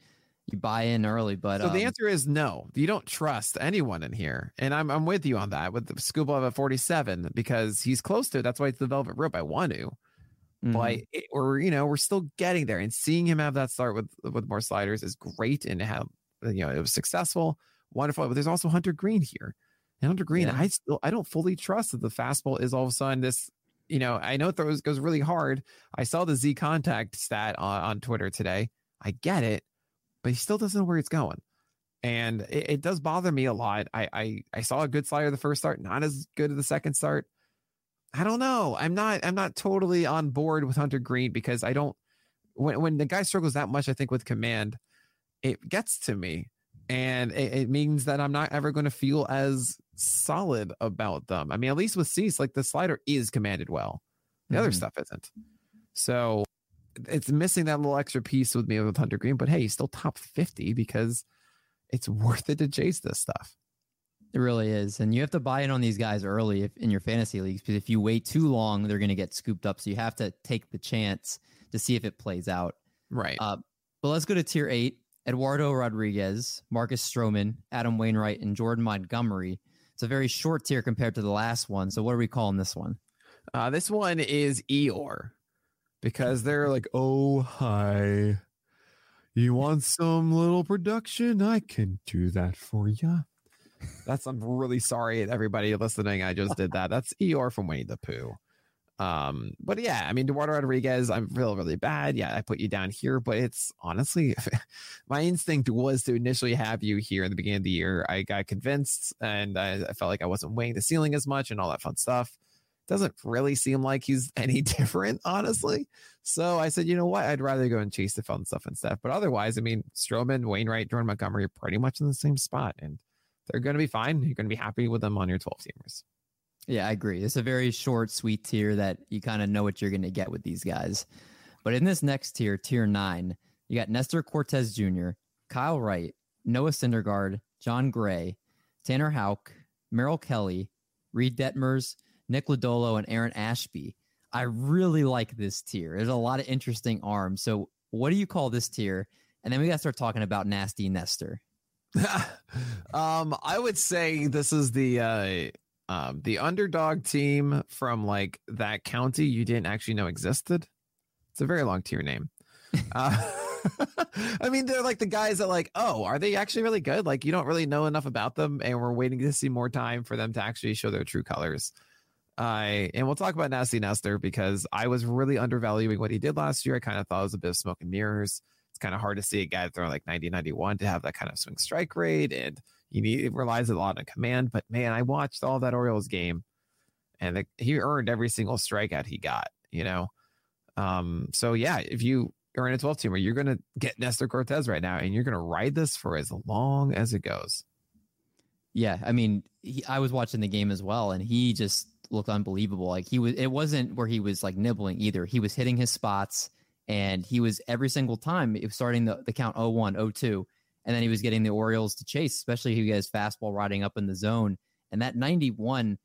you buy in early. But so um, the answer is no. You don't trust anyone in here, and I'm I'm with you on that with the Skubal at 47 because he's close to it. That's why it's the velvet rope. I want to, mm-hmm. but it, or you know we're still getting there, and seeing him have that start with with more sliders is great, and have you know it was successful, wonderful. But there's also Hunter Greene here. And Hunter Greene, yeah. I still I don't fully trust that the fastball is all of a sudden this. You know, I know it throws goes really hard. I saw the Z contact stat on, on Twitter today. I get it, but he still doesn't know where it's going. And it, it, does bother me a lot. I, I I saw a good slider the first start, not as good as the second start. I don't know. I'm not I'm not totally on board with Hunter Greene because I don't when when the guy struggles that much, I think with command, it gets to me and it, it, means that I'm not ever going to feel as solid about them. I mean, at least with Cease, like the slider is commanded well, the mm-hmm. other stuff isn't. So it's missing that little extra piece with me with Hunter Greene, But hey, he's still top 50 because it's worth it to chase this stuff. It really is, and you have to buy in on these guys early if, in your fantasy leagues because if you wait too long, they're going to get scooped up. So you have to take the chance to see if it plays out. Right. Uh, but let's go to tier eight. Eduardo Rodriguez, Marcus Stroman, Adam Wainwright, and Jordan Montgomery. It's a very short tier compared to the last one. So what are we calling this one? Uh, this one is Eeyore because they're like, oh, hi. You want some little production? I can do that for you. That's I'm really sorry everybody listening. I just did that. That's Eeyore from Winnie the Pooh. Um, but yeah, I mean, Eduardo Rodriguez, I feel really bad. Yeah, I put you down here, but it's honestly my instinct was to initially have you here in the beginning of the year. I got convinced and I, I felt like I wasn't weighing the ceiling as much and all that fun stuff. Doesn't really seem like he's any different, honestly. So I said, you know what? I'd rather go and chase the fun stuff and stuff. But otherwise, I mean, Stroman, Wainwright, Jordan Montgomery are pretty much in the same spot and they're going to be fine. You're going to be happy with them on your 12 teamers. Yeah, I agree. It's a very short, sweet tier that you kind of know what you're going to get with these guys. But in this next tier, tier nine, you got Nestor Cortes Jr., Kyle Wright, Noah Syndergaard, Jon Gray, Tanner Houck, Merrill Kelly, Reid Detmers, Nick Lodolo, and Aaron Ashby. I really like this tier. There's a lot of interesting arms. So, what do you call this tier? And then we got to start talking about Nasty Nestor. um, I would say this is the uh, um, the underdog team from like that county you didn't actually know existed. It's a very long tier name. Uh, I mean, they're like the guys that like, oh, are they actually really good? Like you don't really know enough about them, and we're waiting to see more time for them to actually show their true colors. I and we'll talk about Nasty Nestor because I was really undervaluing what he did last year. I kind of thought it was a bit of smoke and mirrors. It's kind of hard to see a guy throwing like 90, 91 to have that kind of swing strike rate and he need, it relies a lot on command. But man, I watched all that Orioles game, and the, he earned every single strikeout he got. You know, um, so yeah, if you are in a 12 teamer, you're going to get Nestor Cortes right now, and you're going to ride this for as long as it goes. Yeah, I mean, he, I was watching the game as well, and he just looked unbelievable. Like he was, it wasn't where he was like nibbling either. He was hitting his spots, and he was every single time it was starting the, the count 01, 02, and then he was getting the Orioles to chase, especially if he has fastball riding up in the zone. And that 91,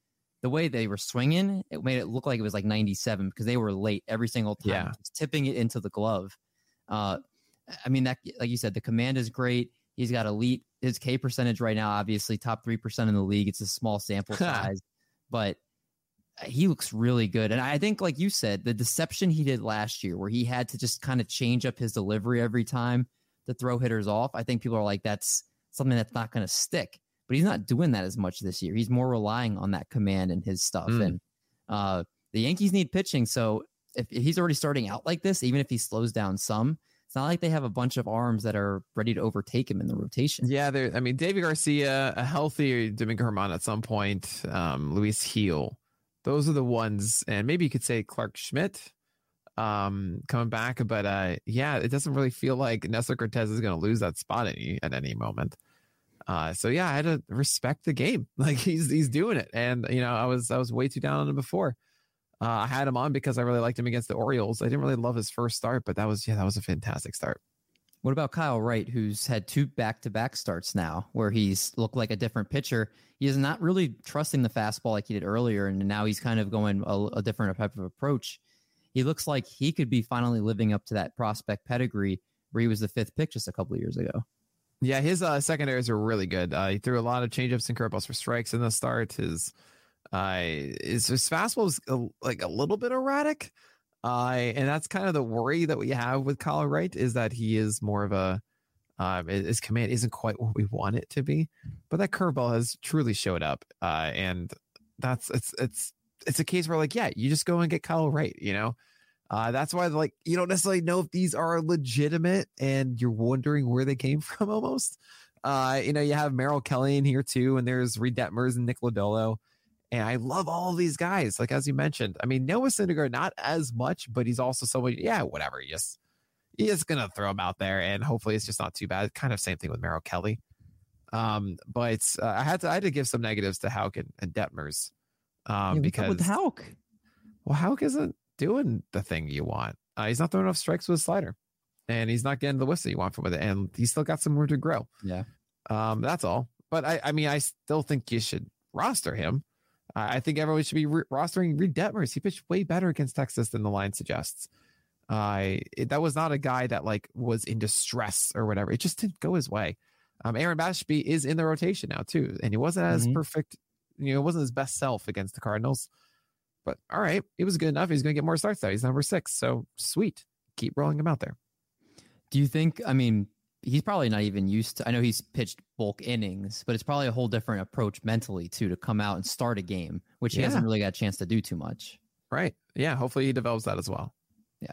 the way they were swinging, it made it look like it was like 97 because they were late every single time, Yeah. tipping it into the glove. Uh, I mean, that like you said, the command is great. He's got elite. His K percentage right now, obviously top three percent in the league. It's a small sample size, but he looks really good. And I think, like you said, the deception he did last year, where he had to just kind of change up his delivery every time to throw hitters off. I think people are like, that's something that's not going to stick. But he's not doing that as much this year. He's more relying on that command and his stuff. Mm. And uh, the Yankees need pitching. So if, if he's already starting out like this, even if he slows down some, it's not like they have a bunch of arms that are ready to overtake him in the rotation. Yeah, there. I mean, David Garcia, a healthy Domingo German at some point, um, Luis Gil. Those are the ones, and maybe you could say Clarke Schmidt um, coming back. But uh, yeah, it doesn't really feel like Nestor Cortes is going to lose that spot any at any moment. Uh, so yeah, I had to respect the game. Like he's he's doing it, and you know, I was I was way too down on him before. Uh, I had him on because I really liked him against the Orioles. I didn't really love his first start, but that was yeah, that was a fantastic start. What about Kyle Wright, who's had two back to back starts now, where he's looked like a different pitcher? He is not really trusting the fastball like he did earlier, and now he's kind of going a, a different type of approach. He looks like he could be finally living up to that prospect pedigree where he was the fifth pick just a couple of years ago. Yeah, his uh, secondaries are really good. Uh, he threw a lot of changeups and curveballs for strikes in the start. His uh, his, his fastball was a, like a little bit erratic, uh, and that's kind of the worry that we have with Kyle Wright is that he is more of a um, his command isn't quite what we want it to be, but that curveball has truly showed up, uh, and that's it's it's it's a case where like yeah, you just go and get Kyle Wright, you know. Uh, that's why, like, you don't necessarily know if these are legitimate, and you're wondering where they came from. Almost, uh, you know, you have Merrill Kelly in here too, and there's Reid Detmers and Nick Lodolo, and I love all of these guys. Like as you mentioned, I mean, Noah Syndergaard not as much, but he's also someone. Yeah, whatever. Just you're just gonna throw him out there, and hopefully it's just not too bad. Kind of same thing with Merrill Kelly. Um, but uh, I had to I had to give some negatives to Houck and, and Detmers, um, Yeah, because with Houck, well, Houck isn't doing the thing you want. Uh, he's not throwing enough strikes with a slider, and he's not getting the whiffs that you want from with it, and he's still got some room to grow. yeah, Um, that's all. But I, I mean, I still think you should roster him. I I think everyone should be re- rostering Reid Detmers. He pitched way better against Texas than the line suggests. Uh, it- that was not a guy that like was in distress or whatever. It just didn't go his way. Um, Aaron Ashby is in the rotation now too, and he wasn't as Mhm. perfect. You know, it wasn't his best self against the Cardinals. But all right, he was good enough. He's going to get more starts there. He's number six, so sweet. Keep rolling him out there. Do you think? I mean, he's probably not even used to. I know he's pitched bulk innings, but it's probably a whole different approach mentally too to come out and start a game, which he Yeah. hasn't really got a chance to do too much. Right? Yeah. Hopefully he develops that as well. Yeah.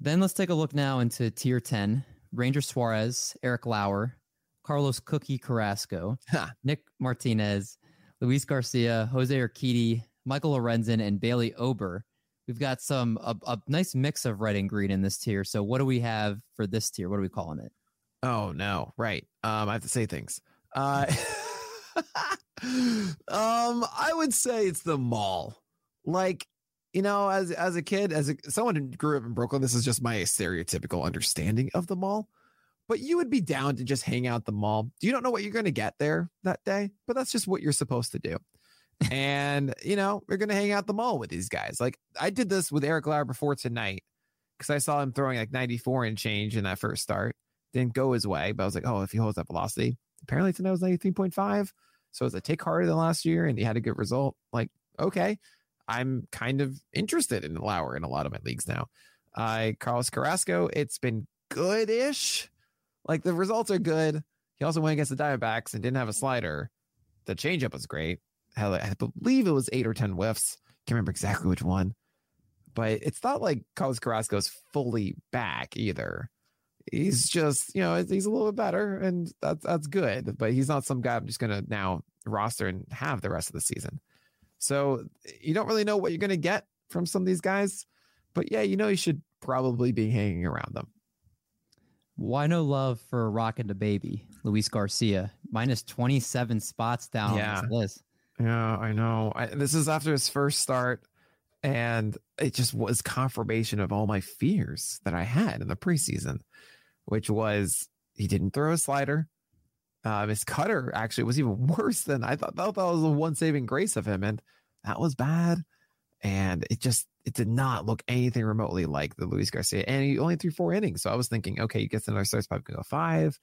Then let's take a look now into tier 10. Ranger Suarez, Eric Lauer, Carlos Cookie Carrasco, Nick Martinez, Luis Garcia, Jose Urquidy, Michael Lorenzen, and Bailey Ober. We've got some a, a nice mix of red and green in this tier. So what do we have for this tier? What are we calling it? Oh no, right. Um, I have to say things. Uh, um, I would say it's the mall. Like, you know, as as a kid, as a, someone who grew up in Brooklyn, this is just my stereotypical understanding of the mall. But you would be down to just hang out the mall. You don't know what you're going to get there that day, but that's just what you're supposed to do. and you know, we're going to hang out the mall with these guys. Like I did this with Eric Lauer before tonight because I saw him throwing like 94 and change in that first start didn't go his way, but I was like, oh, if he holds that velocity, apparently tonight was 93.5. So it's a take harder than last year, and he had a good result. Like, okay, I'm kind of interested in Lauer in a lot of my leagues now. Uh, Carlos Carrasco, it's been good-ish. Like the results are good. He also went against the Diamondbacks and didn't have a slider. The changeup was great. I believe it was eight or ten whiffs. Can't remember exactly which one. But it's not like Carlos Carrasco is fully back either he's just you know he's a little bit better and that's that's good but he's not some guy i'm just gonna now roster and have the rest of the season so you don't really know what you're gonna get from some of these guys but yeah you know you should probably be hanging around them Why no love for rocking the baby, Luis Garcia? minus 27 spots down Yeah. this list. Yeah, I know. I, this is after his first start, and it just was confirmation of all my fears that I had in the preseason, which was he didn't throw a slider. Um, his cutter actually was even worse than I thought. Thought that was the one saving grace of him, and that was bad. And it just it did not look anything remotely like the Luis Garcia. And he only threw four innings, so I was thinking, okay, he gets another start, probably gonna go five.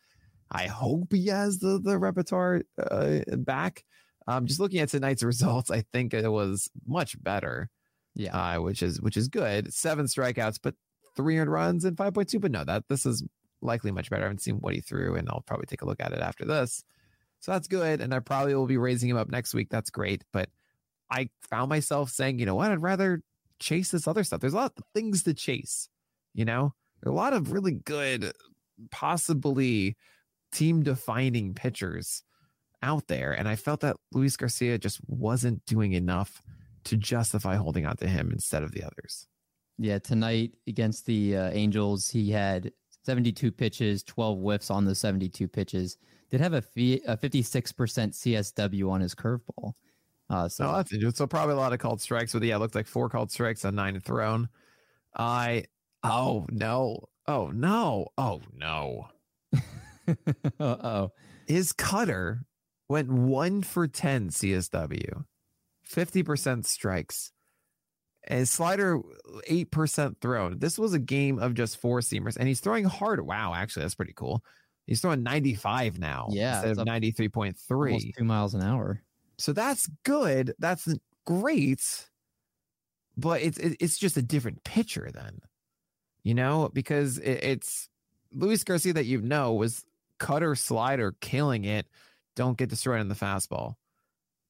I hope he has the the repertoire uh, back. Um, just looking at tonight's results, I think it was much better. Yeah. Uh, which is which is good. Seven strikeouts, but 300 runs and 5.2. But no, that this is likely much better. I haven't seen what he threw, and I'll probably take a look at it after this. So that's good, and I probably will be raising him up next week. That's great. But I found myself saying, you know what? I'd rather chase this other stuff. There's a lot of things to chase. You know, there are a lot of really good, possibly team defining pitchers out there. And I felt that Luis Garcia just wasn't doing enough to justify holding on to him instead of the others. Yeah, tonight against the uh, Angels, he had 72 pitches, 12 whiffs on the 72 pitches. Did have a, fee, a 56% CSW on his curveball. Uh, so So that's interesting. So probably a lot of called strikes. but yeah, it looked like four called strikes on nine thrown. I oh no. Oh no. Oh no. oh, His cutter went one for 10 CSW, 50% strikes. And slider 8% thrown. This was a game of just four seamers, and he's throwing hard. Wow, actually, that's pretty cool. He's throwing 95 now Yeah, instead of up 93.3. two miles an hour. So that's good. That's great. But it's it's just a different pitcher then, you know, because it's Luis Garcia that you know was cutter slider killing it. Don't get destroyed on the fastball.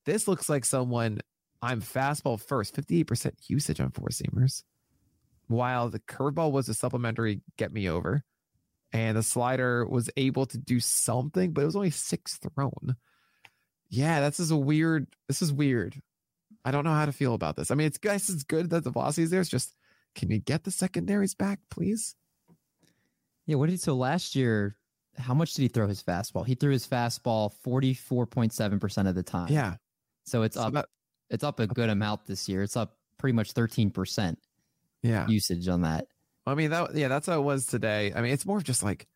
This looks like someone I'm fastball first, 58% usage on four seamers, while the curveball was a supplementary get me over, and the slider was able to do something, but it was only six thrown. Yeah, this is a weird. This is weird. I don't know how to feel about this. I mean, it's guys, it's good that the velocity is there. It's just, can you get the secondaries back, please? Yeah, what did he, so last year? How much did he throw his fastball? He threw his fastball 44.7% of the time. Yeah, So it's so up that- it's up a good amount this year. It's up pretty much 13% yeah. usage on that. I mean, that yeah, that's how it was today. I mean, it's more of just like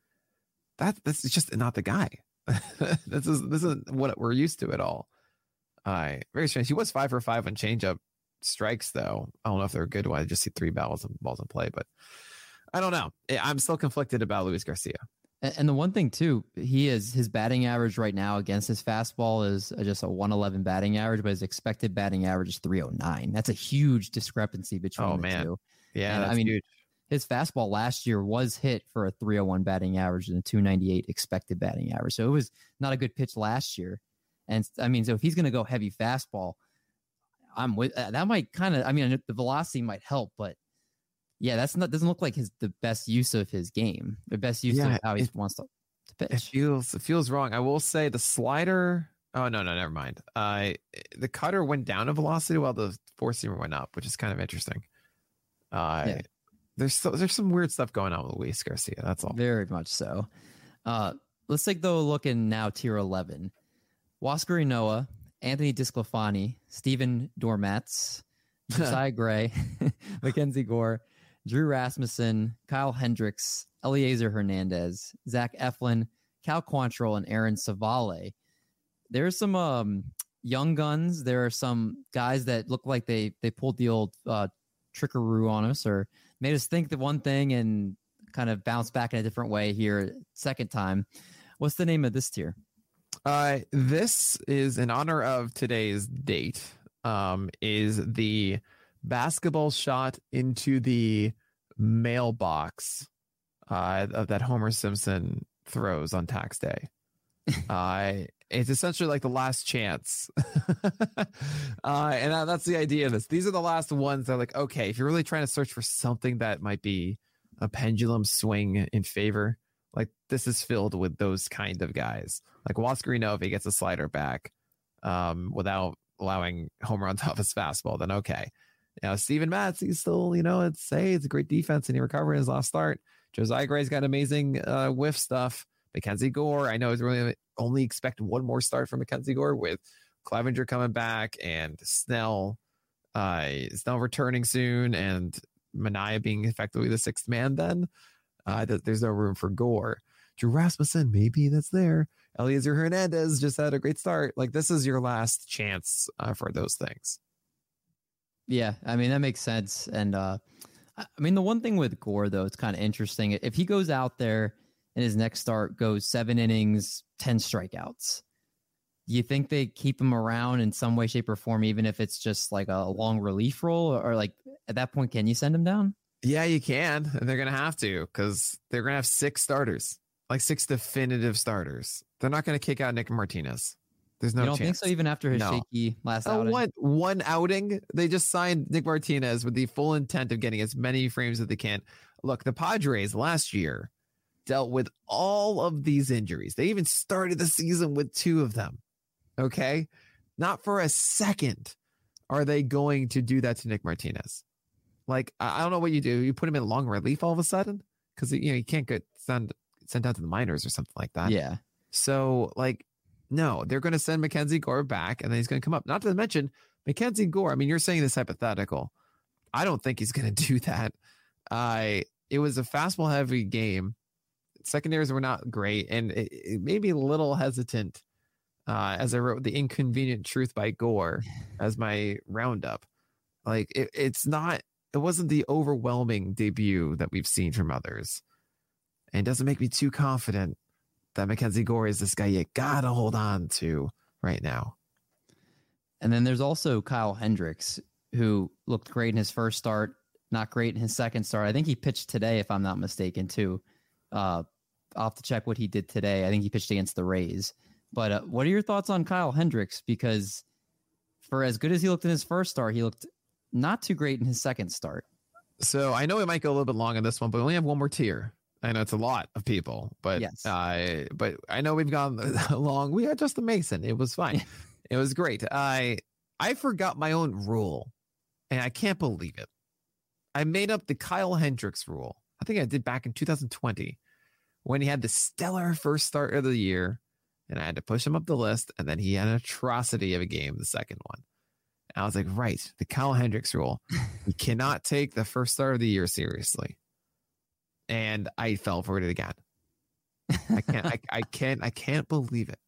that. This is just not the guy. this is this isn't what we're used to at all. I very strange. He was five for five on changeup strikes, though. I don't know if they're a good one. I just see three balls and balls in play, but I don't know. I- I'm still conflicted about Luis Garcia. And the one thing too, he is his batting average right now against his fastball is uh, just a 111 batting average, but his expected batting average is 309. That's a huge discrepancy between Oh, the man. two. Yeah, And, I mean, huge. His fastball last year was hit for a 301 batting average and a 298 expected batting average. So it was not a good pitch last year. And I mean, so if he's going to go heavy fastball, I'm with uh, that. Might kind of, I mean, the velocity might help, but yeah, that's not doesn't look like his the best use of his game, the best use Yeah, of how he it- wants to, to It pitch. feels it feels wrong. I will say the slider. Oh no, no, never mind. Uh, the cutter went down in velocity while the four seamer went up, which is kind of interesting. Uh, Yeah. There's so, there's some weird stuff going on with Luis Garcia. That's all. Very much so. Uh, let's take though a look in now tier 11. Huascar Ynoa, Anthony DeSclafani, Stephen Dormatz, Josiah Gray, Mackenzie Gore, Drew Rasmussen, Kyle Hendricks, Elieser Hernandez, Zach Eflin, Cal Quantrill, and Aaron Civale. There's some um, young guns. There are some guys that look like they they pulled the old uh, trickaroo on us or made us think the one thing and kind of bounce back in a different way here second time. What's the name of this tier? Uh, this is in honor of today's date. Um, is the basketball shot into the mailbox uh, that Homer Simpson throws on tax day. uh, it's essentially like the last chance. uh, and that- that's the idea of this. These are the last ones that like, okay, if you're really trying to search for something that might be a pendulum swing in favor, like this is filled with those kind of guys. Like Huascar Ynoa, if he gets a slider back um, without allowing home runs off his fastball, then okay. Now Steven Matz, he's still, you know, it's say it's a great defense and he recovered his last start. Josiah Gray's got amazing uh, whiff stuff, Mackenzie Gore. I know it's really only expect one more start from Mackenzie Gore with Clevinger coming back and Snell, uh, Snell returning soon and Manaea being effectively the sixth man. Then uh, th- there's no room for Gore. Drew Rasmussen, maybe that's there. Elieser Hernandez just had a great start. Like this is your last chance uh, for those things. Yeah, I mean that makes sense. And uh I mean the one thing with Gore though, it's kind of interesting. If he goes out there and his next start goes seven innings, ten strikeouts, do you think they keep him around in some way, shape, or form, even if it's just like a long relief role, or, like at that point, can you send him down? Yeah, you can, and they're gonna have to because they're gonna have six starters, like six definitive starters. They're not gonna kick out Nick Martinez. There's no you don't chance. think so? Even after his No. shaky last Uh, outing, one one outing, they just signed Nick Martinez with the full intent of getting as many frames as they can. Look, the Padres last year dealt with all of these injuries. They even started the season with two of them. Okay, not for a second are they going to do that to Nick Martinez. Like I don't know what you do. You put him in long relief all of a sudden because you know you can't get sent sent out to the minors or something like that. yeah, So, like, no, they're going to send Mackenzie Gore back and then he's going to come up. Not to mention, Mackenzie Gore, I mean, you're saying this hypothetical. I don't think he's going to do that. I it was a fastball heavy game. Secondaries were not great and it, it made me a little hesitant uh, as I wrote the inconvenient truth by Gore as my roundup. Like, it, it's not, it wasn't the overwhelming debut that we've seen from others. And doesn't make me too confident that Mackenzie Gore is this guy you gotta hold on to right now. and then there's also Kyle Hendricks who looked great in his first start, not great in his second start. I think he pitched today, if I'm not mistaken, too. Uh, I'll have to check what he did today. I think he pitched against the Rays. But uh, what are your thoughts on Kyle Hendricks? Because for as good as he looked in his first start, he looked not too great in his second start. So I know we might go a little bit long on this one, but we only have one more tier. I know it's a lot of people, but Yes. uh, but I know we've gone long. We had Justin Mason. It was fine. it was great. I I forgot my own rule, and I can't believe it. I made up the Kyle Hendricks rule. I think I did back in 2020 when he had the stellar first start of the year, and I had to push him up the list, and then he had an atrocity of a game the second one. And I was like, right, the Kyle Hendricks rule. you cannot take the first start of the year seriously. And I fell for it again. I can't, I, I can't, I can't believe it.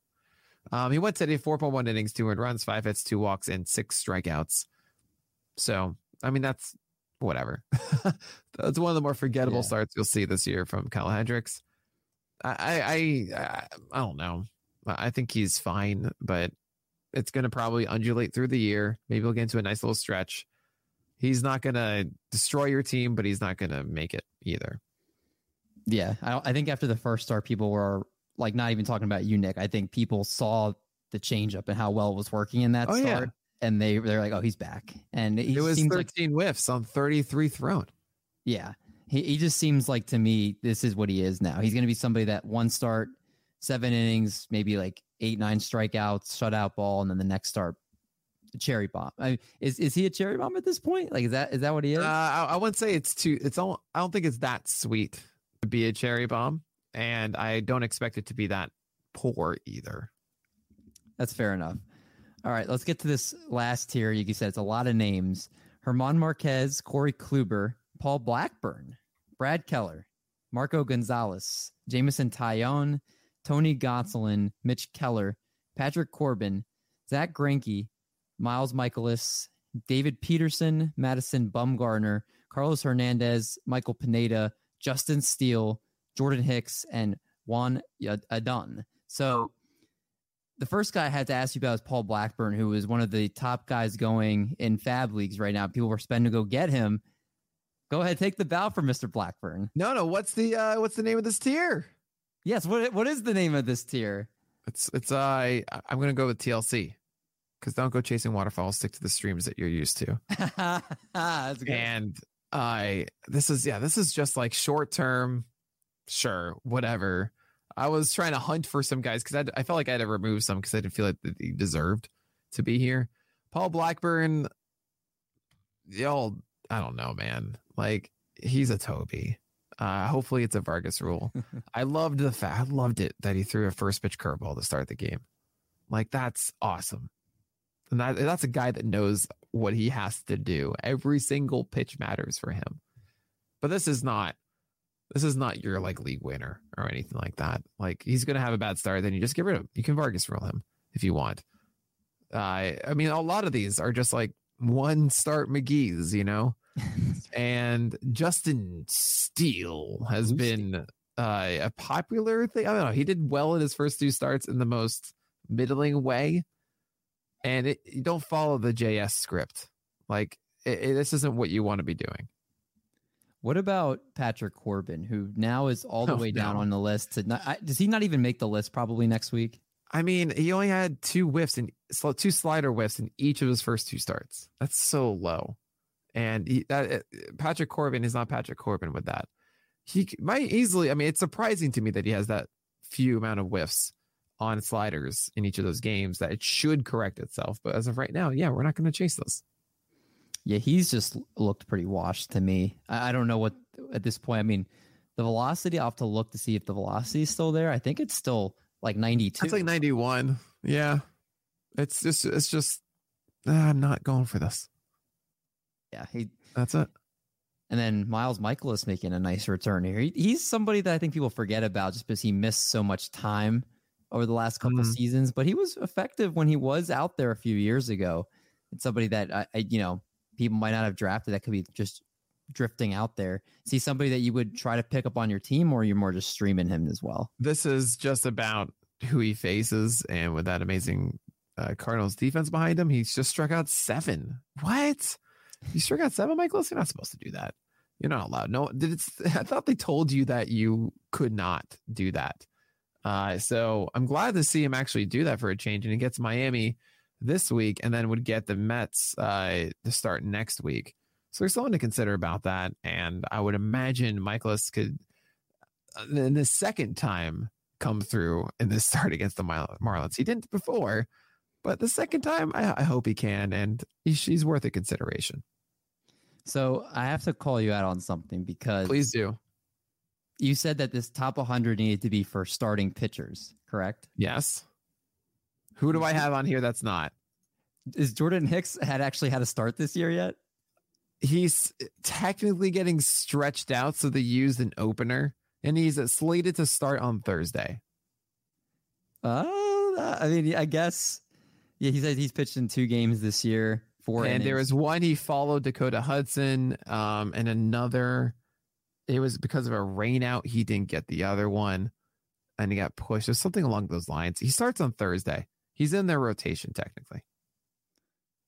Um, he went today 4.1 innings, two earned runs, five hits, two walks, and six strikeouts. So, I mean, that's whatever. that's one of the more forgettable Yeah. starts you'll see this year from Kyle Hendricks. I, I, I, I, don't know. I think he's fine, but it's going to probably undulate through the year. Maybe we'll get into a nice little stretch. He's not going to destroy your team, but he's not going to make it either. Yeah, I, I think after the first start, people were like not even talking about you, Nick. I think people saw the changeup and how well it was working in that Oh, yeah. And they they're like, "Oh, he's back." And he it was 13 like, whiffs on 33 thrown. yeah, he he just seems like to me this is what he is now. He's going to be somebody that one start, seven innings, maybe like eight nine strikeouts, shutout ball, and then the next start, cherry bomb. I, is is he a cherry bomb at this point? Like is that is that what he is? Uh, I, I wouldn't say it's too. It's all. I don't think it's that sweet to be a cherry bomb, and I don't expect it to be that poor either. That's fair enough. All right, let's get to this last tier. You said it's a lot of names: German Marquez, Corey Kluber, Paul Blackburn, Brad Keller, Marco Gonzales, Jameson Taillon, Tony Gonsolin, Mitch Keller, Patrick Corbin, Zack Greinke, Miles Mikolas, David Peterson, Madison Bumgarner, Carlos Hernandez, Michael Pineda, Justin Steele, Jordan Hicks, and Joan Adon. So the first guy I had to ask you about is Paul Blackburn, who is one of the top guys going in FAAB leagues right now. People were spending to go get him. Go ahead, take the bow for Mr. Blackburn. No, no. What's the uh, what's the name of this tier? Yes, what what is the name of this tier? It's it's uh, I I'm gonna go with TLC because don't go chasing waterfalls. Stick to the streams that you're used to. And I this is yeah this is just like short term, sure whatever. I was trying to hunt for some guys because I, I felt like I had to remove some because I didn't feel like he deserved to be here. Paul Blackburn, y'all, I don't know, man. Like he's a Toby. Uh, hopefully, it's a Vargas rule. I loved the fact. I loved it that he threw a first pitch curveball to start the game. Like that's awesome. And that, that's a guy that knows what he has to do. Every single pitch matters for him. But this is not this is not your like league winner or anything like that. Like he's gonna have a bad start, then you just get rid of him. You can Vargas rule him if you want. Uh, I mean, a lot of these are just like one start McGee's, you know. and Justin Steele has Who's been uh, a popular thing. I don't know. He did well in his first two starts in the most middling way, and it, you don't follow the JS script. Like it, it- this isn't what you want to be doing. What about Patrick Corbin, who now is all the Oh, way down no. on the list? To not, I, does he not even make the list? Probably next week. I mean, he only had two whiffs and two slider whiffs in each of his first two starts. That's so low. And he, that, uh, Patrick Corbin is not Patrick Corbin with that. He might easily. I mean, it's surprising to me that he has that few amount of whiffs on sliders in each of those games. That it should correct itself. But as of right now, yeah, we're not going to chase this. Yeah, he's just looked pretty washed to me. I, I don't know what at this point. I mean, the velocity. I'll have to look to see if the velocity is still there. I think it's still like 92. It's like ninety one. Yeah, it's just it's just ah, I'm not going for this. yeah, he That's it. And then Miles Mikolas making a nice return here. He, he's somebody that I think people forget about just because he missed so much time over the last couple Mhm. seasons, but he was effective when he was out there a few years ago. It's somebody that I, I, you know, people might not have drafted that could be just drifting out there. See somebody that you would try to pick up on your team, or you're more just streaming him as well. this is just about who he faces, and with that amazing uh, Cardinals defense behind him, he's just struck out seven. What? You struck out seven, Michael? You're not supposed to do that. You're not allowed. No, did? I thought they told you that you could not do that. Uh, so I'm glad to see him actually do that for a change, and he gets Miami this week, and then would get the Mets uh, to start next week. So there's something to consider about that, and I would imagine Mikolas could, uh, in the second time, come through in this start against the Marlins. He didn't before, but the second time, I, I hope he can, and he's, he's worth a consideration. So I have to call you out on something because Please do. you said that this top 100 needed to be for starting pitchers, correct? Yes. Who do I have on here that's not? Is Jordan Hicks had actually had a start this year yet? He's technically getting stretched out, so they used an opener, and he's slated to start on Thursday. Uh, I mean, I guess. Yeah, he says he's pitched in two games this year. Four and there was one he followed Dakota Hudson, um, and another. It was because of a rainout. He didn't get the other one, and he got pushed. There's something along those lines. He starts on Thursday. He's in their rotation technically.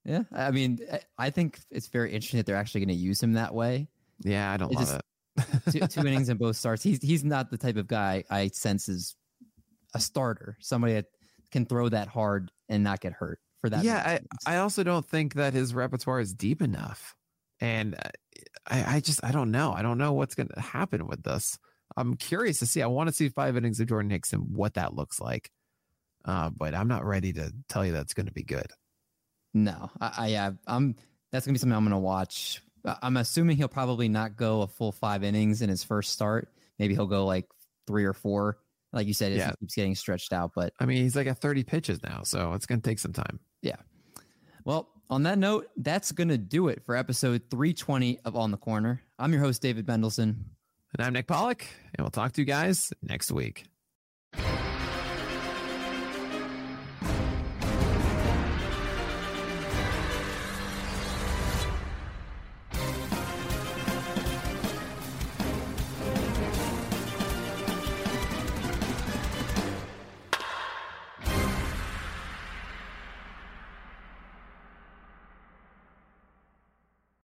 Yeah, I mean, I- think it's very interesting that they're actually going to use him that way. Yeah, I don't It love just- it. Two, two innings in both starts. He's he's not the type of guy I sense is a starter. Somebody that can throw that hard and not get hurt for that. yeah, I. I also don't think that his repertoire is deep enough, and uh, I, I just I don't know. I don't know what's going to happen with this. I'm curious to see. I want to see five innings of Jordan Hicks and what that looks like, uh, but I'm not ready to tell you that's going to be good. no, I, I yeah, I'm. That's gonna be something I'm gonna watch. I'm assuming he'll probably not go a full five innings in his first start. Maybe he'll go like three or four. Like you said, as Yeah. he keeps getting stretched out. But I mean, he's like at 30 pitches now, so it's going to take some time. Yeah. Well, on that note, that's going to do it for episode 320 of On the Corner. I'm your host, David Mendelson. And I'm Nick Pollack, and we'll talk to you guys next week.